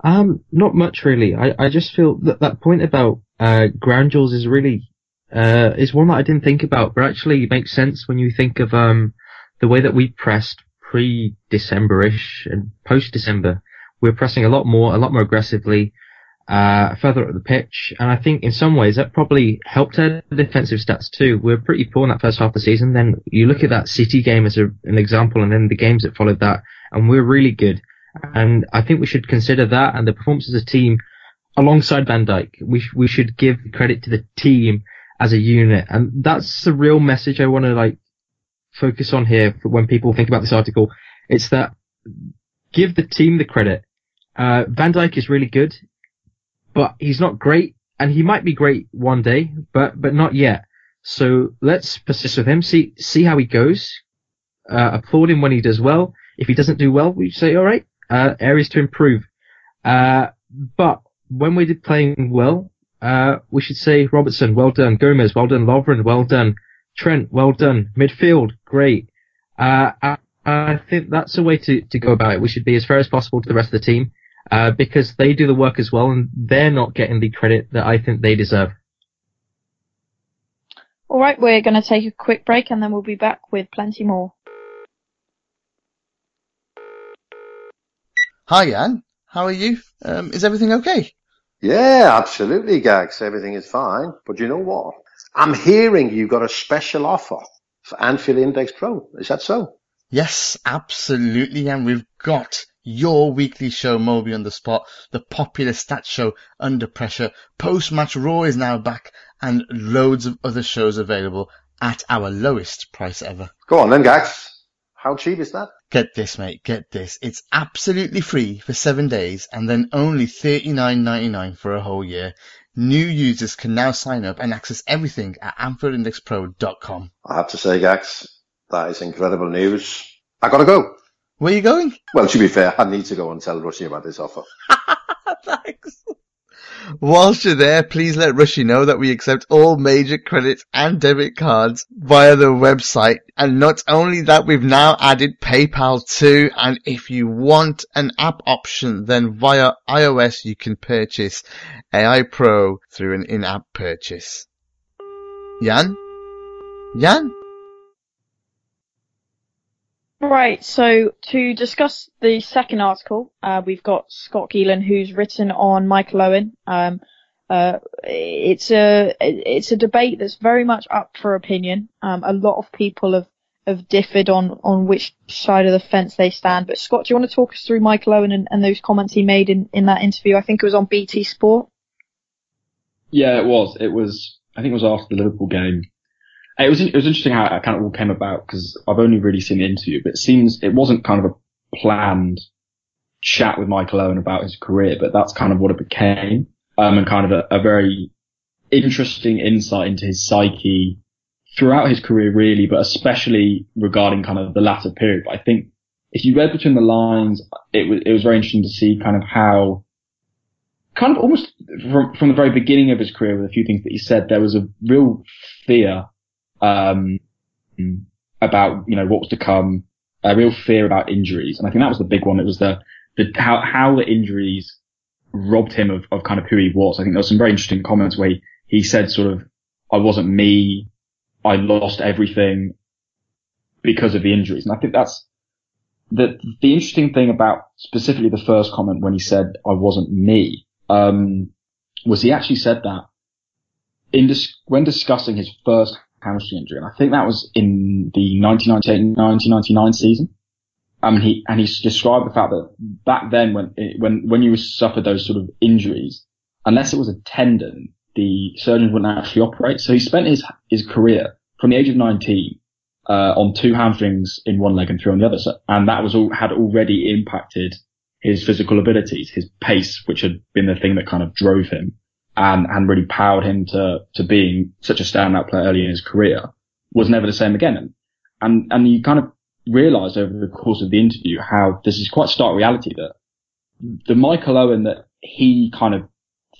Um, not much really. I, I just feel that that point about uh, ground duels is really uh, is one that I didn't think about, but actually it makes sense when you think of um, the way that we pressed pre-December-ish and post-December. We're pressing a lot more, a lot more aggressively, uh, further up the pitch, and I think in some ways that probably helped our defensive stats too. We're pretty poor in that first half of the season. Then you look at that City game as a, an example, and then the games that followed that, and we're really good. And I think we should consider that and the performance as a team alongside Van Dijk. We, sh- we should give credit to the team as a unit. And that's the real message I want to like focus on here for when people think about this article. It's that give the team the credit. Uh, Van Dijk is really good, but he's not great and he might be great one day, but, but not yet. So let's persist with him, see, see how he goes, uh, applaud him when he does well. If he doesn't do well, we say, all right, uh, areas to improve. Uh, but when we're playing well, uh, we should say Robertson, well done. Gomez, well done. Lovren, well done. Trent, well done. Midfield, great. Uh, I, I think that's a way to, to go about it. We should be as fair as possible to the rest of the team, uh, because they do the work as well and they're not getting the credit that I think they deserve. All right, we're going to take a quick break and then we'll be back with plenty more. Hi, Jan. How are you? Um, is everything okay? Yeah, absolutely, Gags. Everything is fine. But you know what? I'm hearing you got a special offer for Anfield Index Pro. Is that so? Yes, absolutely. And we've got your weekly show, Moby on the Spot, the popular stats show, Under Pressure. Post-match Raw is now back and loads of other shows available at our lowest price ever. Go on then, Gags. How cheap is that? Get this, mate. Get this. It's absolutely free for seven days and then only $39.99 for a whole year. New users can now sign up and access everything at AnfieldIndexPro.com. I have to say, Gags, that is incredible news. I gotta go. Where are you going? Well, to be fair, I need to go and tell Rushy about this offer. Thanks. Whilst you're there, please let Rushy know that we accept all major credit and debit cards via the website. And not only that, we've now added PayPal too. And if you want an app option, then via iOS you can purchase AI Pro through an in-app purchase. Jan? Jan? Right, so to discuss the second article, uh, we've got Scott Geelan who's written on Michael Owen. Um, uh, it's a it's a debate that's very much up for opinion. Um, a lot of people have, have differed on, on which side of the fence they stand. But Scott, do you want to talk us through Michael Owen and, and those comments he made in, in that interview? I think it was on BT Sport. Yeah, it was. It was. I think it was after the Liverpool game. It was. It was interesting how it kind of all came about because I've only really seen the interview, but it seems it wasn't kind of a planned chat with Michael Owen about his career, but that's kind of what it became, um, and kind of a, a very interesting insight into his psyche throughout his career, really, but especially regarding kind of the latter period. But I think if you read between the lines, it was it was very interesting to see kind of how kind of almost from, from the very beginning of his career with a few things that he said, there was a real fear, um, about, you know, what was to come, a real fear about injuries. And I think that was the big one. It was the, the, how, how the injuries robbed him of, of kind of who he was. I think there was some very interesting comments where he, he said sort of, I wasn't me. I lost everything because of the injuries. And I think that's, the, the interesting thing about specifically the first comment when he said, I wasn't me, um, was he actually said that in dis- when discussing his first hamstring injury, and I think that was in the 1998-1999 season. Um, he and he described the fact that back then, when when when you suffered those sort of injuries, unless it was a tendon, the surgeons wouldn't actually operate. So he spent his his career from the age of 19 uh, on two hamstrings in one leg and three on the other, so, and that was all had already impacted his physical abilities, his pace, which had been the thing that kind of drove him and, and really powered him to, to being such a standout player early in his career was never the same again. And, and, and you kind of realised over the course of the interview how this is quite stark reality that the Michael Owen that he kind of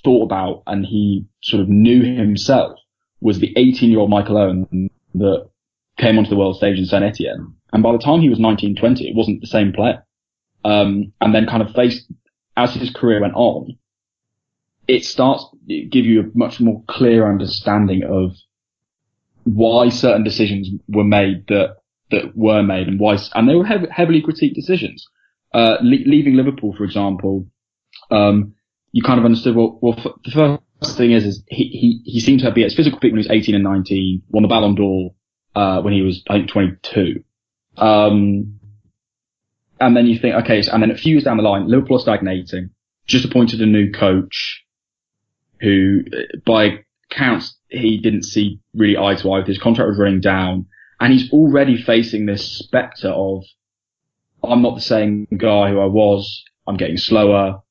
thought about and he sort of knew himself was the 18 year old Michael Owen that came onto the world stage in Saint Etienne. And by the time he was 19, 20, it wasn't the same player. Um, and then kind of faced, as his career went on, it starts to give you a much more clear understanding of why certain decisions were made that, that were made and why, and they were heavily critiqued decisions. Uh, le- leaving Liverpool, for example, um, you kind of understood, well, well, f- the first thing is, is he, he, he seemed to be at his physical peak when he was 18 and 19, won the Ballon d'Or, uh, when he was, I think, 22. Um, and then you think, okay, so, and then a few years down the line, Liverpool are stagnating, just appointed a new coach who, uh, by counts, he didn't see really eye to eye with his contract was running down. And he's already facing this spectre of, I'm not the same guy who I was. I'm getting slower.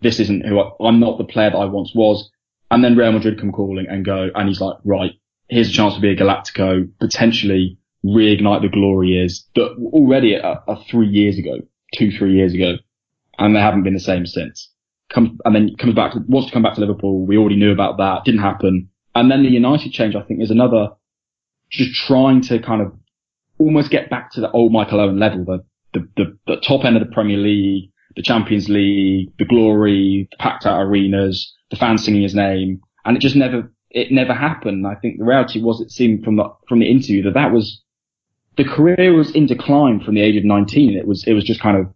This isn't who I, I'm not the player that I once was. And then Real Madrid come calling and go, and he's like, right, here's a chance to be a Galactico, potentially reignite the glory years that already are, are three years ago, two, three years ago, and they haven't been the same since. Comes, and then comes back wants to come back to Liverpool. We already knew about that. Didn't happen. And then the United change, I think, is another, just trying to kind of almost get back to the old Michael Owen level, the, the, the, the top end of the Premier League, the Champions League, the glory, the packed out arenas, the fans singing his name. And it just never, it never happened. I think the reality was it seemed from the, from the interview that that was, the career was in decline from the age of 19. It was, it was just kind of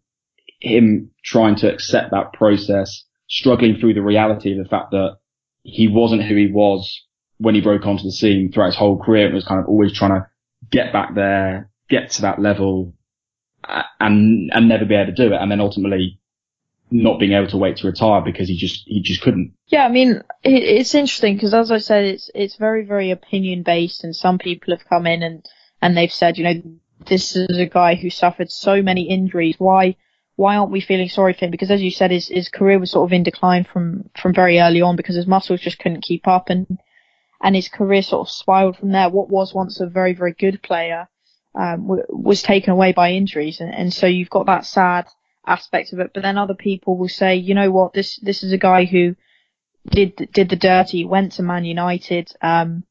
him trying to accept that process, struggling through the reality of the fact that he wasn't who he was when he broke onto the scene throughout his whole career. and was kind of always trying to get back there, get to that level uh, and, and never be able to do it. And then ultimately not being able to wait to retire because he just, he just couldn't. Yeah, I mean, it, it's interesting because as I said, it's, it's very, very opinion based and some people have come in and, and they've said, you know, this is a guy who suffered so many injuries. Why, why aren't we feeling sorry for him? Because as you said, his, his career was sort of in decline from, from very early on because his muscles just couldn't keep up and, and his career sort of spiraled from there. What was once a very, very good player, um, w- was taken away by injuries. And, and so you've got that sad aspect of it. But then other people will say, you know what, this, this is a guy who did, did the dirty, went to Man United, um,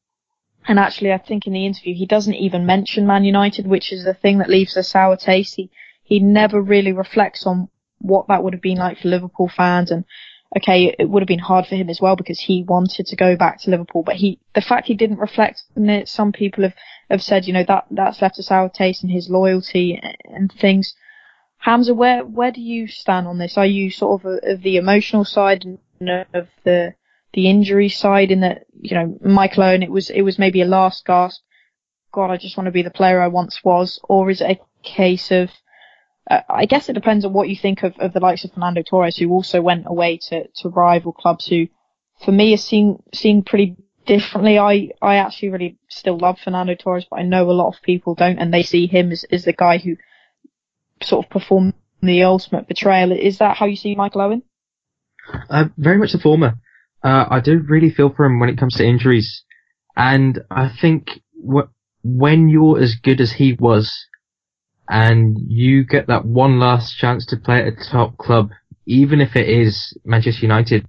and actually, I think in the interview, he doesn't even mention Man United, which is the thing that leaves a sour taste. He, he never really reflects on what that would have been like for Liverpool fans. And okay, it would have been hard for him as well because he wanted to go back to Liverpool, but he, the fact he didn't reflect on it, some people have, have said, you know, that, that's left a sour taste in his loyalty and things. Hamzah, where, where do you stand on this? Are you sort of uh, of the emotional side and of the, the injury side in that, you know, Michael Owen, it was, it was maybe a last gasp. God, I just want to be the player I once was. Or is it a case of, I guess it depends on what you think of, of the likes of Fernando Torres, who also went away to, to rival clubs who, for me, has seen, seen pretty differently. I, I actually really still love Fernando Torres, but I know a lot of people don't, and they see him as, as the guy who sort of performed the ultimate betrayal. Is that how you see Michael Owen? Uh, very much the former. Uh, I do really feel for him when it comes to injuries. And I think wh- when you're as good as he was, and you get that one last chance to play at a top club, even if it is Manchester United,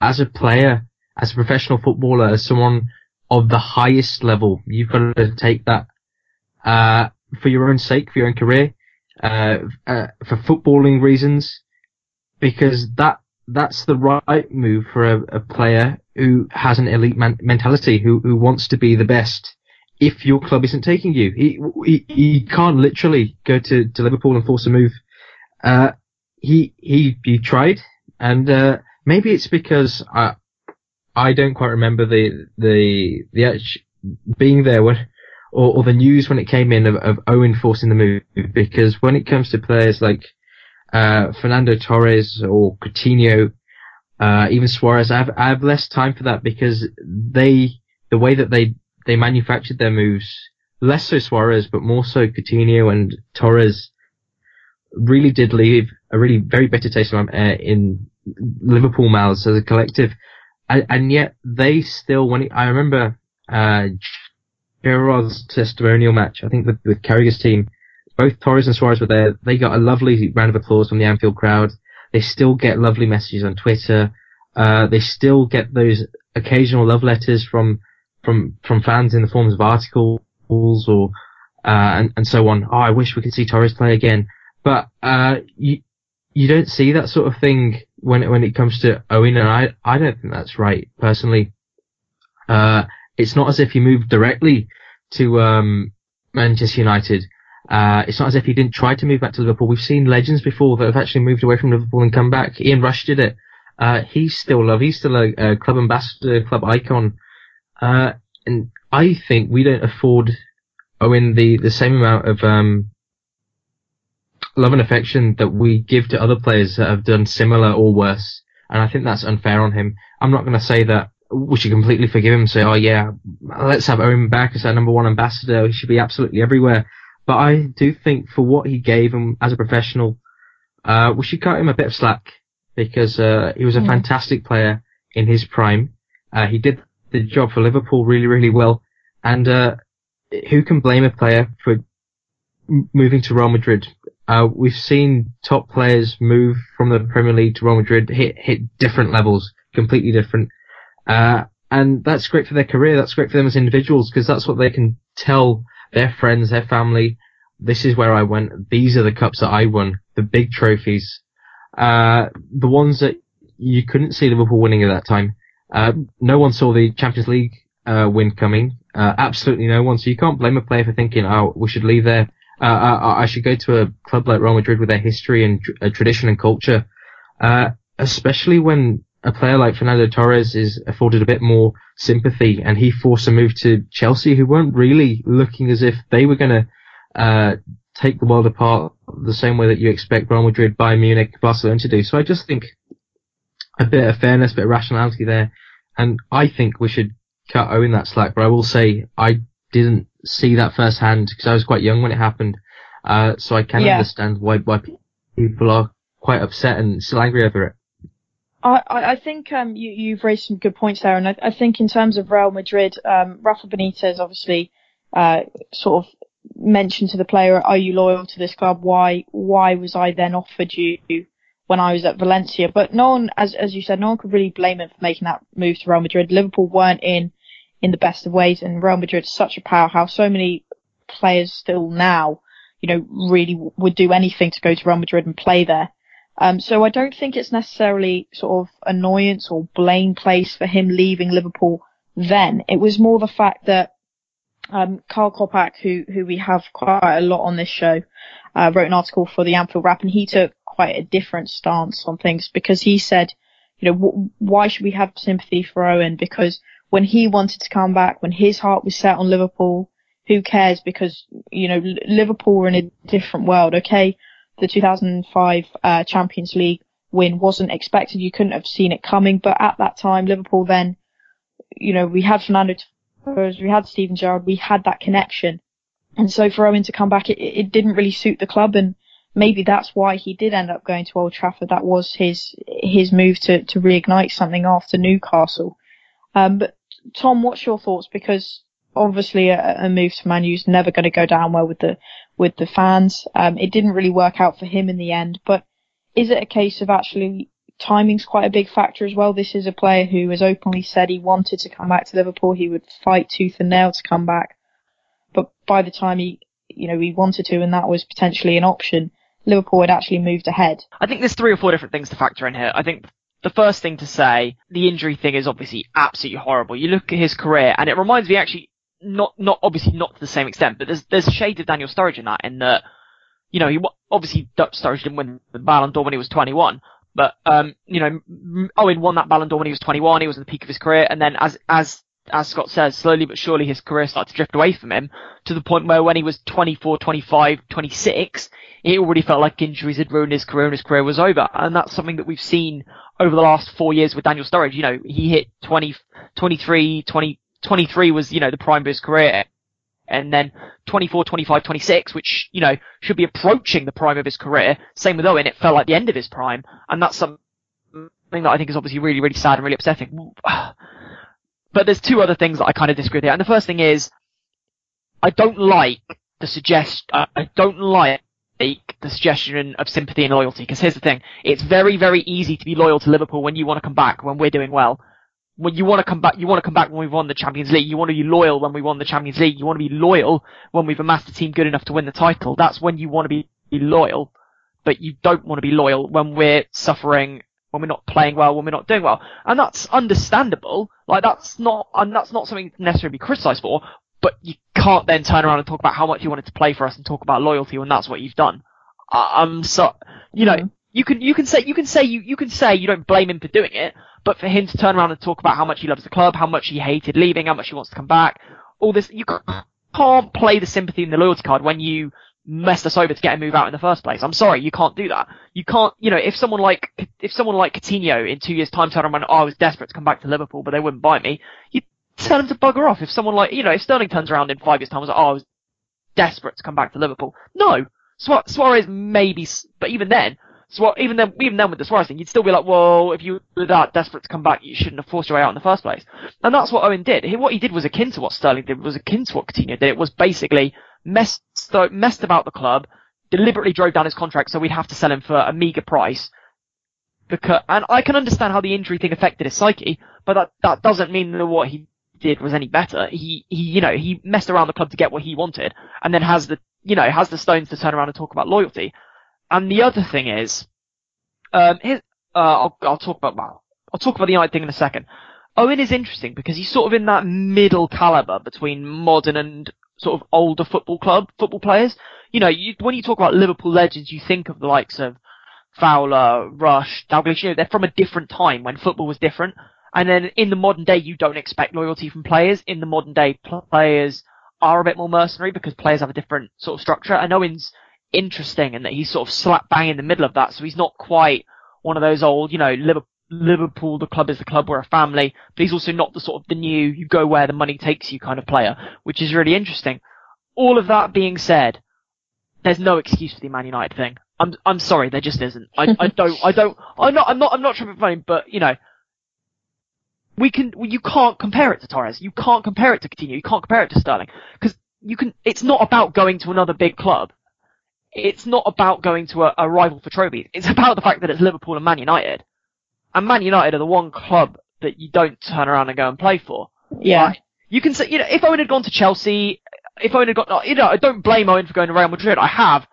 as a player, as a professional footballer, as someone of the highest level, you've got to take that, uh, for your own sake, for your own career, uh, uh, for footballing reasons, because that, that's the right move for a, a player who has an elite man- mentality, who, who wants to be the best if your club isn't taking you. He, he, he can't literally go to, to Liverpool and force a move. Uh, he, he, he tried and, uh, maybe it's because I, I don't quite remember the, the, the, actual, being there when, or, or the news when it came in of, of Owen forcing the move because when it comes to players like, uh, Fernando Torres or Coutinho, uh, even Suarez, I have, I have less time for that because they, the way that they they manufactured their moves, less so Suarez, but more so Coutinho and Torres, really did leave a really very bitter taste in, uh, Liverpool mouths as a collective. And, and yet they still, when I remember, uh, Gerrard's testimonial match, I think with, with Carragher's team, both Torres and Suarez were there. They got a lovely round of applause from the Anfield crowd. They still get lovely messages on Twitter. Uh, they still get those occasional love letters from from from fans in the forms of articles or uh, and and so on. Oh, I wish we could see Torres play again, but uh, you you don't see that sort of thing when when it comes to Owen, and I I don't think that's right personally. Uh, it's not as if he moved directly to um, Manchester United. Uh, it's not as if he didn't try to move back to Liverpool. We've seen legends before that have actually moved away from Liverpool and come back. Ian Rush did it. Uh, he's still loved. He's still a, a club ambassador, club icon. Uh, and I think we don't afford Owen the, the same amount of, um, love and affection that we give to other players that have done similar or worse. And I think that's unfair on him. I'm not going to say that we should completely forgive him and say, oh yeah, let's have Owen back as our number one ambassador. He should be absolutely everywhere. But I do think for what he gave him as a professional, uh, we should cut him a bit of slack because, uh, he was a mm. fantastic player in his prime. Uh, he did the job for Liverpool really, really well. And, uh, who can blame a player for moving to Real Madrid? Uh, we've seen top players move from the Premier League to Real Madrid, hit, hit different levels, completely different. Uh, and that's great for their career. That's great for them as individuals because that's what they can tell their friends, their family. This is where I went. These are the cups that I won. The big trophies. Uh, the ones that you couldn't see Liverpool winning at that time. Uh, no one saw the Champions League, uh, win coming. Uh, absolutely no one. So you can't blame a player for thinking, oh, we should leave there. Uh, I, I, should go to a club like Real Madrid with their history and tr- tradition and culture. especially when a player like Fernando Torres is afforded a bit more sympathy, and he forced a move to Chelsea, who weren't really looking as if they were going to uh, take the world apart the same way that you expect Real Madrid, Bayern Munich, Barcelona to do. So I just think a bit of fairness, a bit of rationality there, and I think we should cut Owen that slack. But I will say I didn't see that firsthand because I was quite young when it happened, uh, so I can yeah. understand why why people are quite upset and still angry over it. I, I think um, you, you've raised some good points there, and I, I think in terms of Real Madrid, um, Rafa Benitez obviously uh, sort of mentioned to the player, "Are you loyal to this club? Why why was I then offered you when I was at Valencia?" But no one, as as you said, no one could really blame him for making that move to Real Madrid. Liverpool weren't in in the best of ways, and Real Madrid is such a powerhouse. So many players still now, you know, really would do anything to go to Real Madrid and play there. Um, so I don't think it's necessarily sort of annoyance or blame place for him leaving Liverpool then. It was more the fact that um, Karl Coppack, who who we have quite a lot on this show, uh, wrote an article for the Anfield Wrap, and he took quite a different stance on things because he said, you know, w- why should we have sympathy for Owen? Because when he wanted to come back, when his heart was set on Liverpool, who cares? Because you know, Liverpool were in a different world. Okay, the 2005 uh, Champions League win wasn't expected. You couldn't have seen it coming, but at that time, Liverpool then, you know, we had Fernando Torres, we had Steven Gerrard, we had that connection. And so for Owen to come back, it, it didn't really suit the club and maybe that's why he did end up going to Old Trafford. That was his, his move to, to reignite something after Newcastle. Um, but Tom, what's your thoughts? Because obviously a, a move to Man U is never going to go down well with the with the fans. Um, it didn't really work out for him in the end, but is it a case of actually timing's quite a big factor as well? This is a player who has openly said he wanted to come back to Liverpool. He would fight tooth and nail to come back, but by the time he, you know, he wanted to, and that was potentially an option. Liverpool had actually moved ahead. I think there's three or four different things to factor in here. I think the first thing to say, the injury thing is obviously absolutely horrible. You look at his career, and it reminds me actually not not obviously not to the same extent, but there's there's a shade of Daniel Sturridge in that, in that you know he obviously Dutch Sturridge didn't win the Ballon d'Or when he was 21, but um you know Owen won that Ballon d'Or when he was 21. He was in the peak of his career, and then as as as Scott says, slowly but surely his career started to drift away from him to the point where when he was 24, 25, 26, it already felt like injuries had ruined his career and his career was over. And that's something that we've seen over the last four years with Daniel Sturridge. You know, he hit 20, 23, 20, 23 was, you know, the prime of his career. And then 24, 25, 26, which, you know, should be approaching the prime of his career. Same with Owen, it felt like the end of his prime. And that's something that I think is obviously really, really sad and really upsetting. But there's two other things that I kind of disagree with here. And the first thing is, I don't like the suggest. I don't like the suggestion of sympathy and loyalty because here's the thing: it's very, very easy to be loyal to Liverpool when you want to come back when we're doing well. When you want to come back, you want to come back when we've won the Champions League. You want to be loyal when we won the Champions League. You want to be loyal when we've amassed a team good enough to win the title. That's when you want to be loyal, but you don't want to be loyal when we're suffering when we're not playing well, when we're not doing well. And that's understandable. Like that's not, and that's not something to necessarily be criticised for, but you can't then turn around and talk about how much you wanted to play for us and talk about loyalty when that's what you've done. I'm so, you know, Mhm. you can, you can say, you can say, you, you can say you don't blame him for doing it, but for him to turn around and talk about how much he loves the club, how much he hated leaving, how much he wants to come back, all this, you can't play the sympathy and the loyalty card when you messed us over to get a move out in the first place. I'm sorry, you can't do that. You can't, you know, if someone like, if someone like Coutinho in two years time turned around oh, I was desperate to come back to Liverpool, but they wouldn't buy me, you tell him to bugger off. If someone like, you know, if Sterling turns around in five years time and was like, oh, I was desperate to come back to Liverpool. No. Suarez, maybe, but even then, Suarez, even then, even then with the Suarez thing, you'd still be like, well, if you were that desperate to come back, you shouldn't have forced your way out in the first place. And that's what Owen did. He, what he did was akin to what Sterling did, was akin to what Coutinho did. It was basically messed, messed about the club, deliberately drove down his contract so we'd have to sell him for a meager price. Because, and I can understand how the injury thing affected his psyche, but that, that doesn't mean that what he did was any better. He, he, you know, he messed around the club to get what he wanted, and then has the, you know, has the stones to turn around and talk about loyalty. And the other thing is, um, his, uh, I'll, I'll talk about, well, I'll talk about the United thing in a second. Owen is interesting because he's sort of in that middle caliber between modern and sort of older football club, football players. You know, you, when you talk about Liverpool legends, you think of the likes of Fowler, Rush, Dalglish, you know, they're from a different time when football was different. And then in the modern day, you don't expect loyalty from players. In the modern day, pl- players are a bit more mercenary because players have a different sort of structure. And Owen's interesting in that he's sort of slap bang in the middle of that. So he's not quite one of those old, you know, Liverpool, Liverpool, the club is the club, we're a family, but he's also not the sort of the new, you go where the money takes you kind of player, which is really interesting. All of that being said, there's no excuse for the Man United thing. I'm, I'm sorry, there just isn't. I, I don't, I don't, I'm not, I'm not, I'm not trying to be funny, but you know, we can, you can't compare it to Torres. You can't compare it to Coutinho. You can't compare it to Sterling. Cause you can, it's not about going to another big club. It's not about going to a, a rival for trophies. It's about the fact that it's Liverpool and Man United. And Man United are the one club that you don't turn around and go and play for. Yeah. Right. You can say, you know, if Owen had gone to Chelsea, if Owen had got, you know, I don't blame Owen for going to Real Madrid. I have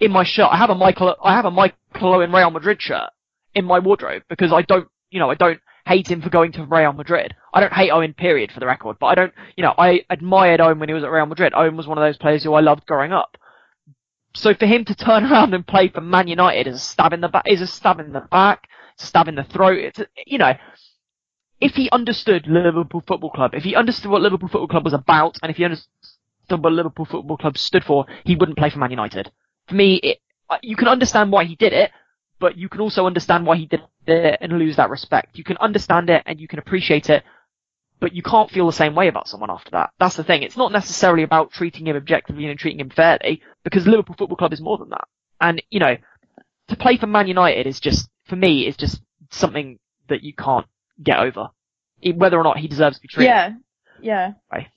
in my shirt, I have a Michael, I have a Michael Owen Real Madrid shirt in my wardrobe because I don't, you know, I don't hate him for going to Real Madrid. I don't hate Owen, period, for the record, but I don't, you know, I admired Owen when he was at Real Madrid. Owen was one of those players who I loved growing up. So for him to turn around and play for Man United is a stab in the back, is a stab in the back, it's a stab in the throat. It's, a, you know, if he understood Liverpool Football Club, if he understood what Liverpool Football Club was about, and if he understood what Liverpool Football Club stood for, he wouldn't play for Man United. For me, it, uh, you can understand why he did it, but you can also understand why he did it and lose that respect. You can understand it and you can appreciate it, but you can't feel the same way about someone after that. That's the thing. It's not necessarily about treating him objectively and treating him fairly, because Liverpool Football Club is more than that. And, you know, to play for Man United is just, for me, is just something that you can't get over. Whether or not he deserves to be treated. Yeah, yeah. Right.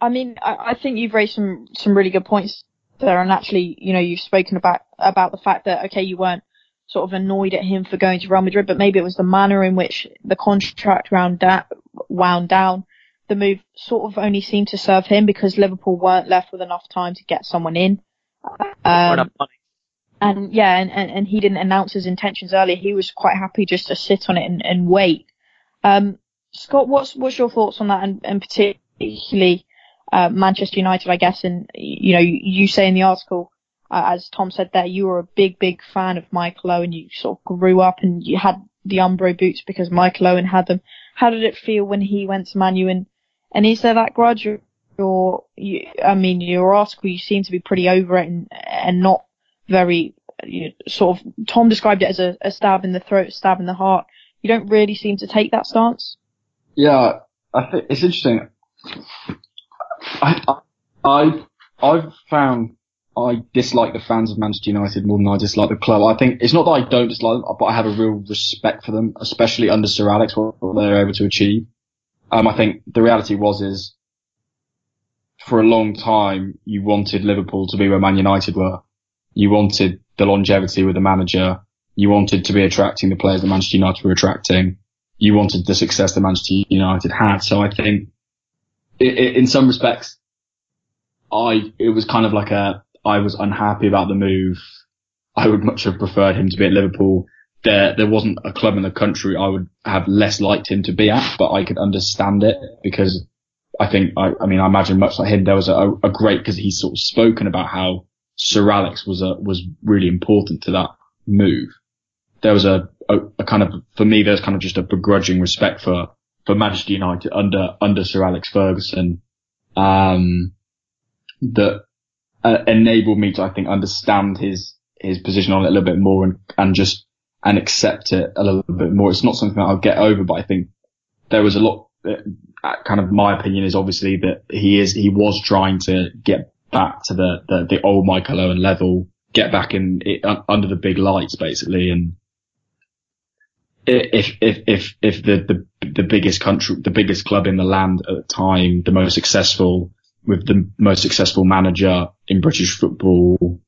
I mean, I, I think you've raised some some really good points there, and actually, you know, you've spoken about about the fact that okay, you weren't sort of annoyed at him for going to Real Madrid, but maybe it was the manner in which the contract round da- wound down. The move sort of only seemed to serve him because Liverpool weren't left with enough time to get someone in. Um, and yeah, and, and, and he didn't announce his intentions earlier. He was quite happy just to sit on it and, and wait. Um, Scott, what's what's your thoughts on that, and, and particularly uh, Manchester United, I guess, and you know, you, you say in the article, as Tom said there, you were a big, big fan of Michael Owen. You sort of grew up and you had the Umbro boots because Michael Owen had them. How did it feel when he went to Manu? And, and is there that grudge? Or, or you, I mean, your article, you seem to be pretty over it and, and not very you know, sort of. Tom described it as a, a stab in the throat, stab in the heart. You don't really seem to take that stance. Yeah, I think it's interesting. I, I, I've found I dislike the fans of Manchester United more than I dislike the club. I think it's not that I don't dislike them, but I have a real respect for them, especially under Sir Alex, what they're able to achieve. Um, I think the reality was is for a long time, you wanted Liverpool to be where Man United were. You wanted the longevity with the manager. You wanted to be attracting the players that Manchester United were attracting. You wanted the success that Manchester United had. So I think it, it, in some respects, I, it was kind of like a, I was unhappy about the move. I would much have preferred him to be at Liverpool. There, there wasn't a club in the country I would have less liked him to be at, but I could understand it because I think, I, I mean, I imagine much like him, there was a, a great, because he's sort of spoken about how Sir Alex was a, was really important to that move. There was a, a, a kind of, for me, there's kind of just a begrudging respect for, for Manchester United under, under Sir Alex Ferguson, um, that uh, enabled me to, I think, understand his, his position on it a little bit more and, and just, and accept it a little bit more. It's not something that I'll get over, but I think there was a lot, uh, kind of my opinion is obviously that he is, he was trying to get back to the, the, the old Michael Owen level, get back in it, under the big lights basically. And if, if, if, if the, the, the biggest country, the biggest club in the land at the time, the most successful with the most successful manager in British football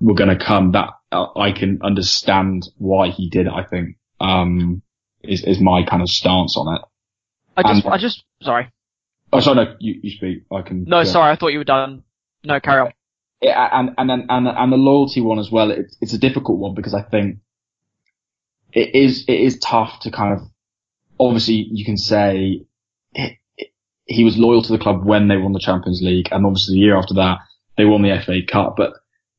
were going to come that I can understand why he did it, I think, um, is, is my kind of stance on it. I just, And- I just, sorry. Oh, sorry, no, you, you speak. I can. No, yeah. sorry, I thought you were done. No, carry on. Yeah, and and then and and the loyalty one as well. It, it's a difficult one because I think it is it is tough to kind of. Obviously, you can say it, it- he was loyal to the club when they won the Champions League, and obviously the year after that they won the FA Cup. But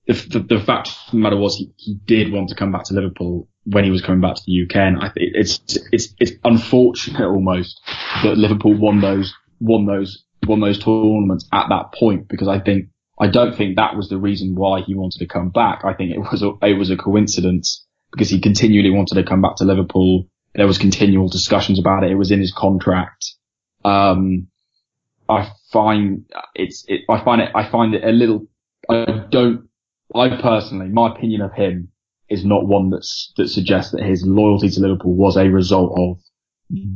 the the, the fact of the matter was he, he did want to come back to Liverpool when he was coming back to the UK, and I think it's it's it's unfortunate almost that Liverpool won those won those won those tournaments at that point because I think I don't think that was the reason why he wanted to come back. I think it was a, it was a coincidence because he continually wanted to come back to Liverpool. There was continual discussions about it. It was in his contract. Um, I find it's, it, I find it, I find it a little, I don't, I personally, my opinion of him is not one that's, that suggests that his loyalty to Liverpool was a result of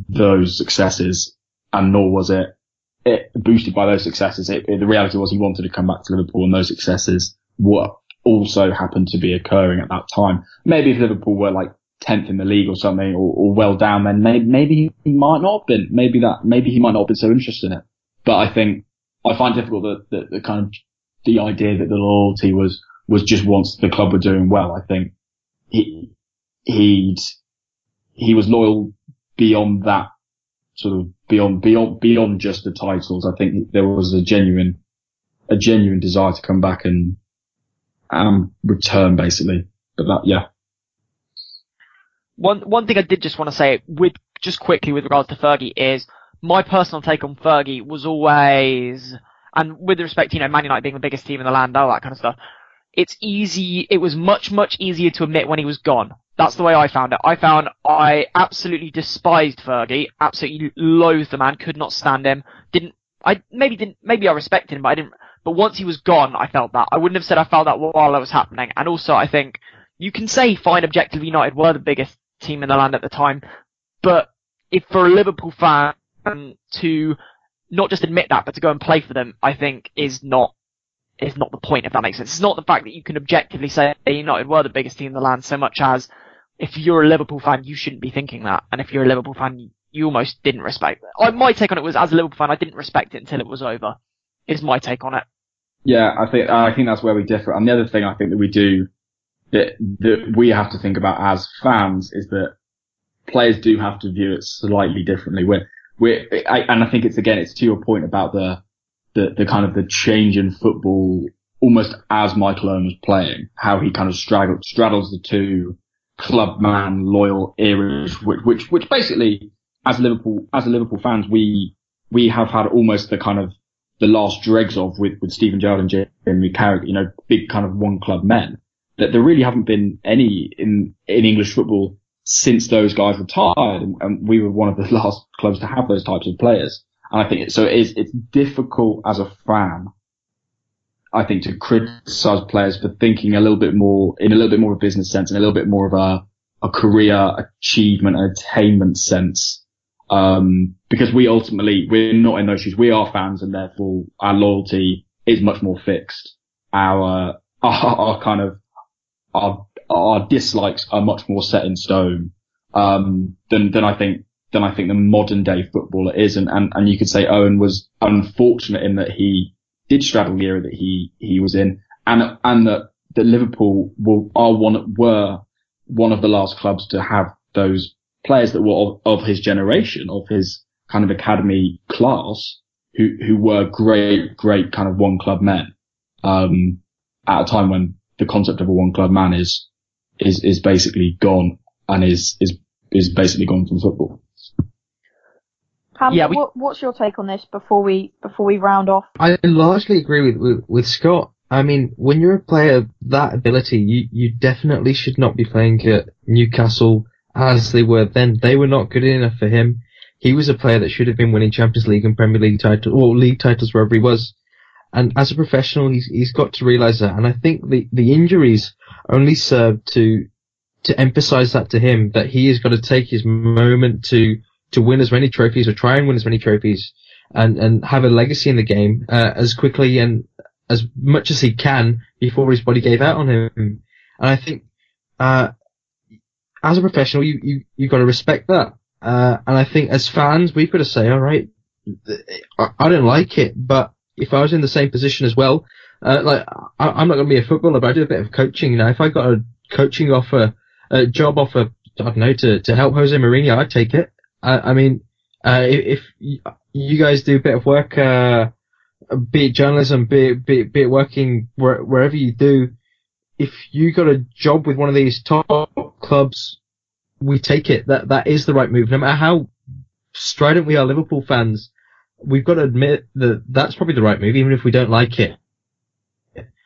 those successes and nor was it it boosted by those successes. It, it- the reality was he wanted to come back to Liverpool and those successes were also happened to be occurring at that time. Maybe if Liverpool were like 10th in the league or something or, or well down, then maybe, maybe he might not have been. Maybe that, maybe he might not have been so interested in it. But I think I find difficult that, the kind of the idea that the loyalty was, was just once the club were doing well. I think he, he'd, he was loyal beyond that sort of beyond beyond beyond just the titles. I think there was a genuine a genuine desire to come back and um return basically. But that yeah. One one thing I did just want to say with just quickly with regards to Fergie is my personal take on Fergie was always and with respect you know, Man United being the biggest team in the land, all that kind of stuff, it's easy it was much, much easier to admit when he was gone. That's the way I found it. I found I absolutely despised Fergie, absolutely loathed the man, could not stand him, didn't I maybe didn't maybe I respected him, but I didn't but once he was gone I felt that. I wouldn't have said I felt that while it was happening. And also I think you can say fine objectively United were the biggest team in the land at the time, but if for a Liverpool fan Um, to not just admit that, but to go and play for them, I think is not is not the point. If that makes sense, it's not the fact that you can objectively say United were the biggest team in the land, so much as if you're a Liverpool fan, you shouldn't be thinking that, and if you're a Liverpool fan, you, you almost didn't respect it. I, my take on it was, as a Liverpool fan, I didn't respect it until it was over. Is my take on it. Yeah, I think I think that's where we differ. And the other thing I think that we do that that we have to think about as fans is that players do have to view it slightly differently. We're I, and I think it's again it's to your point about the the the kind of the change in football almost as Michael Owen was playing, how he kind of straddles straddles the two club man loyal eras, which which which basically as Liverpool as a Liverpool fans we we have had almost the kind of the last dregs of with, with Steven Gerrard and Jamie Carragher, you know, big kind of one club men. That there really haven't been any in, in English football since those guys retired and, and we were one of the last clubs to have those types of players. And I think it, so it is, it's difficult as a fan, I think, to criticize players for thinking a little bit more, in a little bit more of a business sense and a little bit more of a, a career achievement and attainment sense Um, because we ultimately, we're not in those shoes. We are fans and therefore our loyalty is much more fixed. Our, our, our kind of, our, our dislikes are much more set in stone, um, than, than I think, than I think the modern day footballer is. And, and, and you could say Owen was unfortunate in that he did straddle the era that he, he was in and, and that, that Liverpool will, are one, were one of the last clubs to have those players that were of, of his generation, of his kind of academy class, who, who were great, great kind of one club men, um, at a time when the concept of a one club man is, is, is basically gone and is, is, is basically gone from football. Hamzah, Yeah, we- what, what's your take on this before we before we round off? I largely agree with, with, with Scott. I mean, when you're a player of that ability, you, you definitely should not be playing at Newcastle as they were then. They were not good enough for him. He was a player that should have been winning Champions League and Premier League titles, or league titles wherever he was. And as a professional, he's, he's got to realise that. And I think the, the injuries only serve to, to emphasise that to him, that he has got to take his moment to, to win as many trophies or try and win as many trophies and, and have a legacy in the game, uh, as quickly and as much as he can before his body gave out on him. And I think, uh, as a professional, you, you, you've got to respect that. Uh, and I think as fans, we've got to say, all right, I, I don't like it, but if I was in the same position as well, uh, like, I, I'm not going to be a footballer, but I do a bit of coaching. Now, if I got a coaching offer, a job offer, I don't know, to, to help Jose Mourinho, I'd take it. I, I mean, uh, if, if you guys do a bit of work, uh, be it journalism, be it, be it, be it working where, wherever you do, if you got a job with one of these top clubs, we take it. That that is the right move. No matter how strident we are, Liverpool fans, we've got to admit that that's probably the right move, even if we don't like it.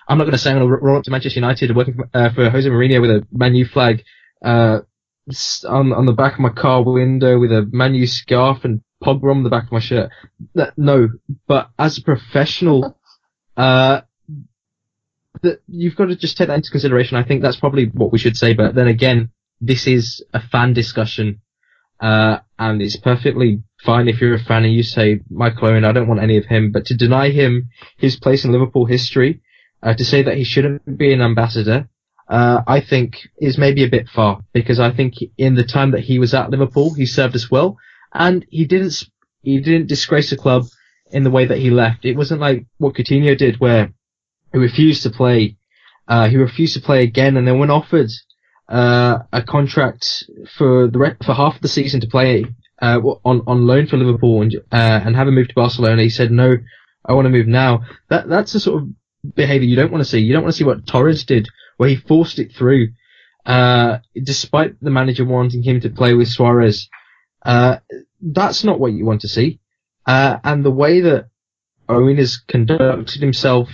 I'm not going to say I'm going to roll up to Manchester United working for, uh, for Jose Mourinho with a Man U flag uh, on on the back of my car window with a Man U scarf and Pogba on the back of my shirt. No, but as a professional, uh, that you've got to just take that into consideration. I think that's probably what we should say. But then again, this is a fan discussion, uh, and it's perfectly fine if you're a fan and you say Michael Owen, I don't want any of him. But to deny him his place in Liverpool history, uh, to say that he shouldn't be an ambassador, uh, I think is maybe a bit far because I think in the time that he was at Liverpool, he served us well, and he didn't he didn't disgrace the club in the way that he left. It wasn't like what Coutinho did, where he refused to play. Uh, he refused to play again, and then when offered uh, a contract for the re- for half of the season to play uh, on on loan for Liverpool and uh, and have him move to Barcelona, he said no, I want to move now. That that's the sort of behaviour you don't want to see. You don't want to see what Torres did, where he forced it through, uh, despite the manager wanting him to play with Suarez. Uh, that's not what you want to see. Uh, and the way that Owen has conducted himself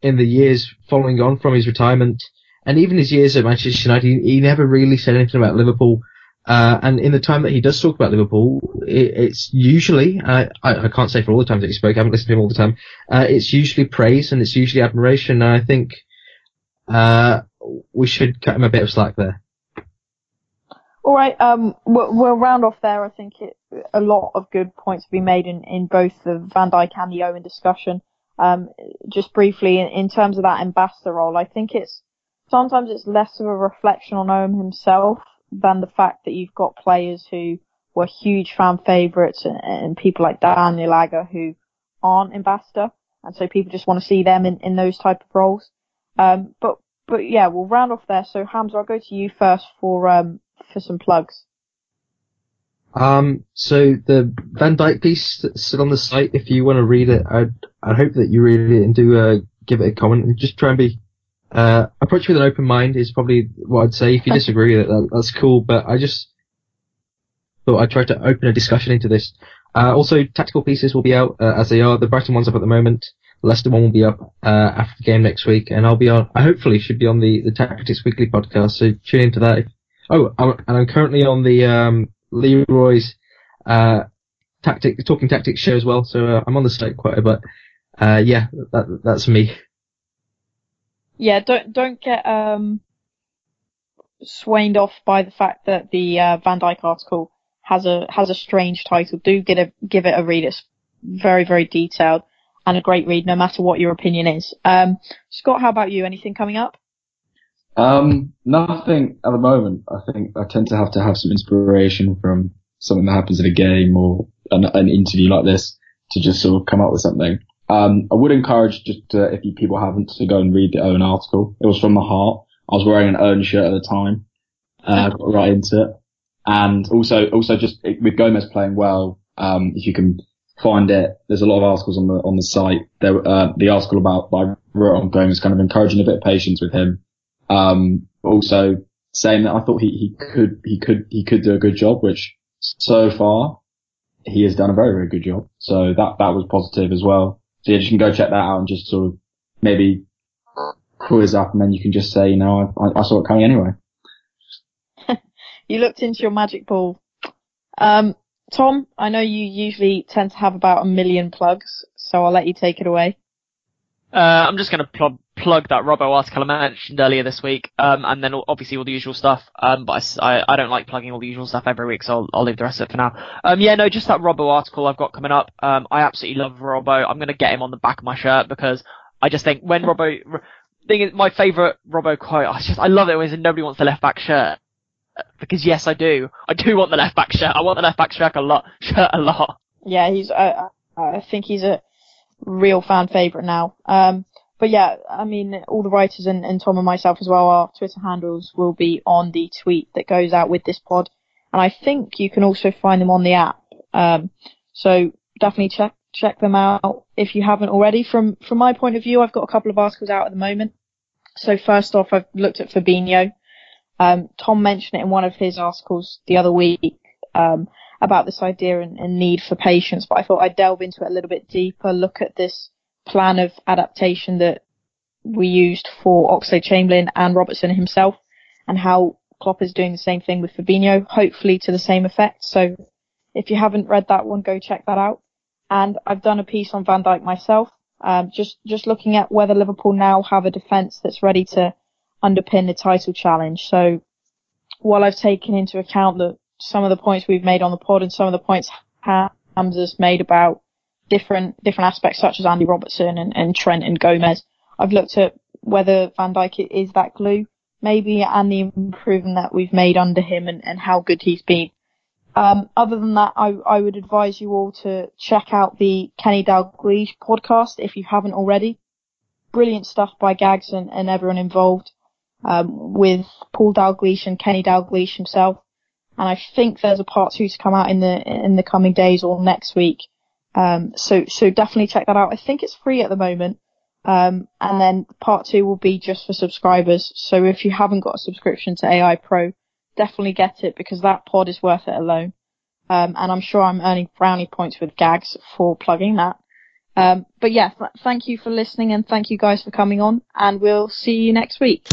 in the years following on from his retirement, and even his years at Manchester United, he, he never really said anything about Liverpool. Uh, and in the time that he does talk about Liverpool, it, it's usually, uh, I, I can't say for all the times that he spoke, I haven't listened to him all the time, uh, it's usually praise and it's usually admiration, and I think, uh, we should cut him a bit of slack there. All right, um, we'll, we'll round off there. I think it, a lot of good points have been made in, in both the Van Dijk and the Owen discussion. Um, just briefly, in, in terms of that ambassador role, I think it's sometimes it's less of a reflection on Owen himself than the fact that you've got players who were huge fan favourites and, and people like Daniel Agger who aren't ambassador, and so people just want to see them in, in those type of roles. Um, but but yeah, we'll round off there. So Hamzah, I'll go to you first for um for some plugs. Um, so the Van Dijk piece that's still on the site. If you want to read it, I'd, I hope that you read it and do uh, give it a comment and just try and be uh, approach with an open mind is probably what I'd say. If you disagree that, that's cool. But I just thought I'd try to open a discussion into this. Uh, also, tactical pieces will be out uh, as they are. The Brighton one's up at the moment. The Leicester one will be up uh, after the game next week, and I'll be on. I hopefully should be on the the Tactics Weekly podcast. So tune into that. Oh, I'm, and I'm currently on the um, Leroy's uh, tactic talking tactics show as well. So uh, I'm on the site quite a bit. Uh, yeah, that, that's me. Yeah, don't don't get um swayed off by the fact that the uh, Van Dijk article has a has a strange title. Do get a give it a read. It's very very detailed and a great read, no matter what your opinion is. Um, Scott, how about you? Anything coming up? Um, nothing at the moment. I think I tend to have to have some inspiration from something that happens in a game or an, an interview like this to just sort of come up with something. Um, I would encourage just uh, if you people haven't to go and read the Owen article. It was from the heart. I was wearing an Owen shirt at the time. Uh, got right into it. And also, also just with Gomez playing well, um, if you can find it, there's a lot of articles on the, on the site. There, uh, the article about, by wrote on Gomez kind of encouraging a bit of patience with him. Um, also saying that I thought he, he could, he could, he could do a good job, which so far he has done a very, very good job. So that, that was positive as well. So yeah, you can go check that out and just sort of maybe quiz up and then you can just say, you know, I, I saw it coming anyway. you looked into your magic ball. Um, Tom, I know you usually tend to have about a million plugs, so I'll let you take it away. Uh, I'm just going to pl- plug that Robbo article I mentioned earlier this week, um, and then obviously all the usual stuff. Um, but I, I, don't like plugging all the usual stuff every week, so I'll, I'll leave the rest of it for now. Um, yeah, no, just that Robbo article I've got coming up. Um, I absolutely love Robbo. I'm to get him on the back of my shirt because I just think when Robbo, thing is, my favourite Robbo quote, I just, I love it when nobody wants the left back shirt. Because yes, I do. I do want the left back shirt. I want the left back shirt a lot. Shirt a lot. Yeah, he's. Uh, I think he's a real fan favorite now. Um, but yeah, I mean, all the writers and, and Tom and myself as well, our Twitter handles will be on the tweet that goes out with this pod. And I think you can also find them on the app. Um, so definitely check, check them out if you haven't already. From, from my point of view, I've got a couple of articles out at the moment. So first off, I've looked at Fabinho. Um, Tom mentioned it in one of his articles the other week, um, about this idea and, and need for patience, but I thought I'd delve into it a little bit deeper, look at this plan of adaptation that we used for Oxlade-Chamberlain and Robertson himself, and how Klopp is doing the same thing with Fabinho, hopefully to the same effect. So if you haven't read that one, go check that out. And I've done a piece on Van Dijk myself, um, just just looking at whether Liverpool now have a defence that's ready to underpin the title challenge. So while I've taken into account that some of the points we've made on the pod and some of the points Hamzah's made about different different aspects such as Andy Robertson and, and Trent and Gomez. I've looked at whether Van Dijk is that glue, maybe, and the improvement that we've made under him and, and how good he's been. Um, other than that, I, I would advise you all to check out the Kenny Dalglish podcast if you haven't already. Brilliant stuff by Gags and, and everyone involved, um, with Paul Dalglish and Kenny Dalglish himself. And I think there's a part two to come out in the, in the coming days or next week. Um, so, so definitely check that out. I think it's free at the moment. Um, and then part two will be just for subscribers. So if you haven't got a subscription to AI Pro, definitely get it because that pod is worth it alone. Um, and I'm sure I'm earning brownie points with gags for plugging that. Um, but yeah, th- thank you for listening and thank you guys for coming on and we'll see you next week.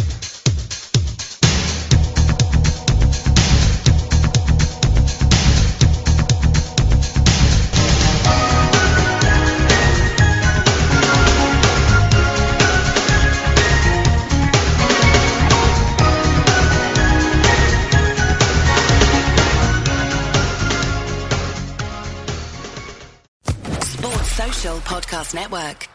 Podcast Network.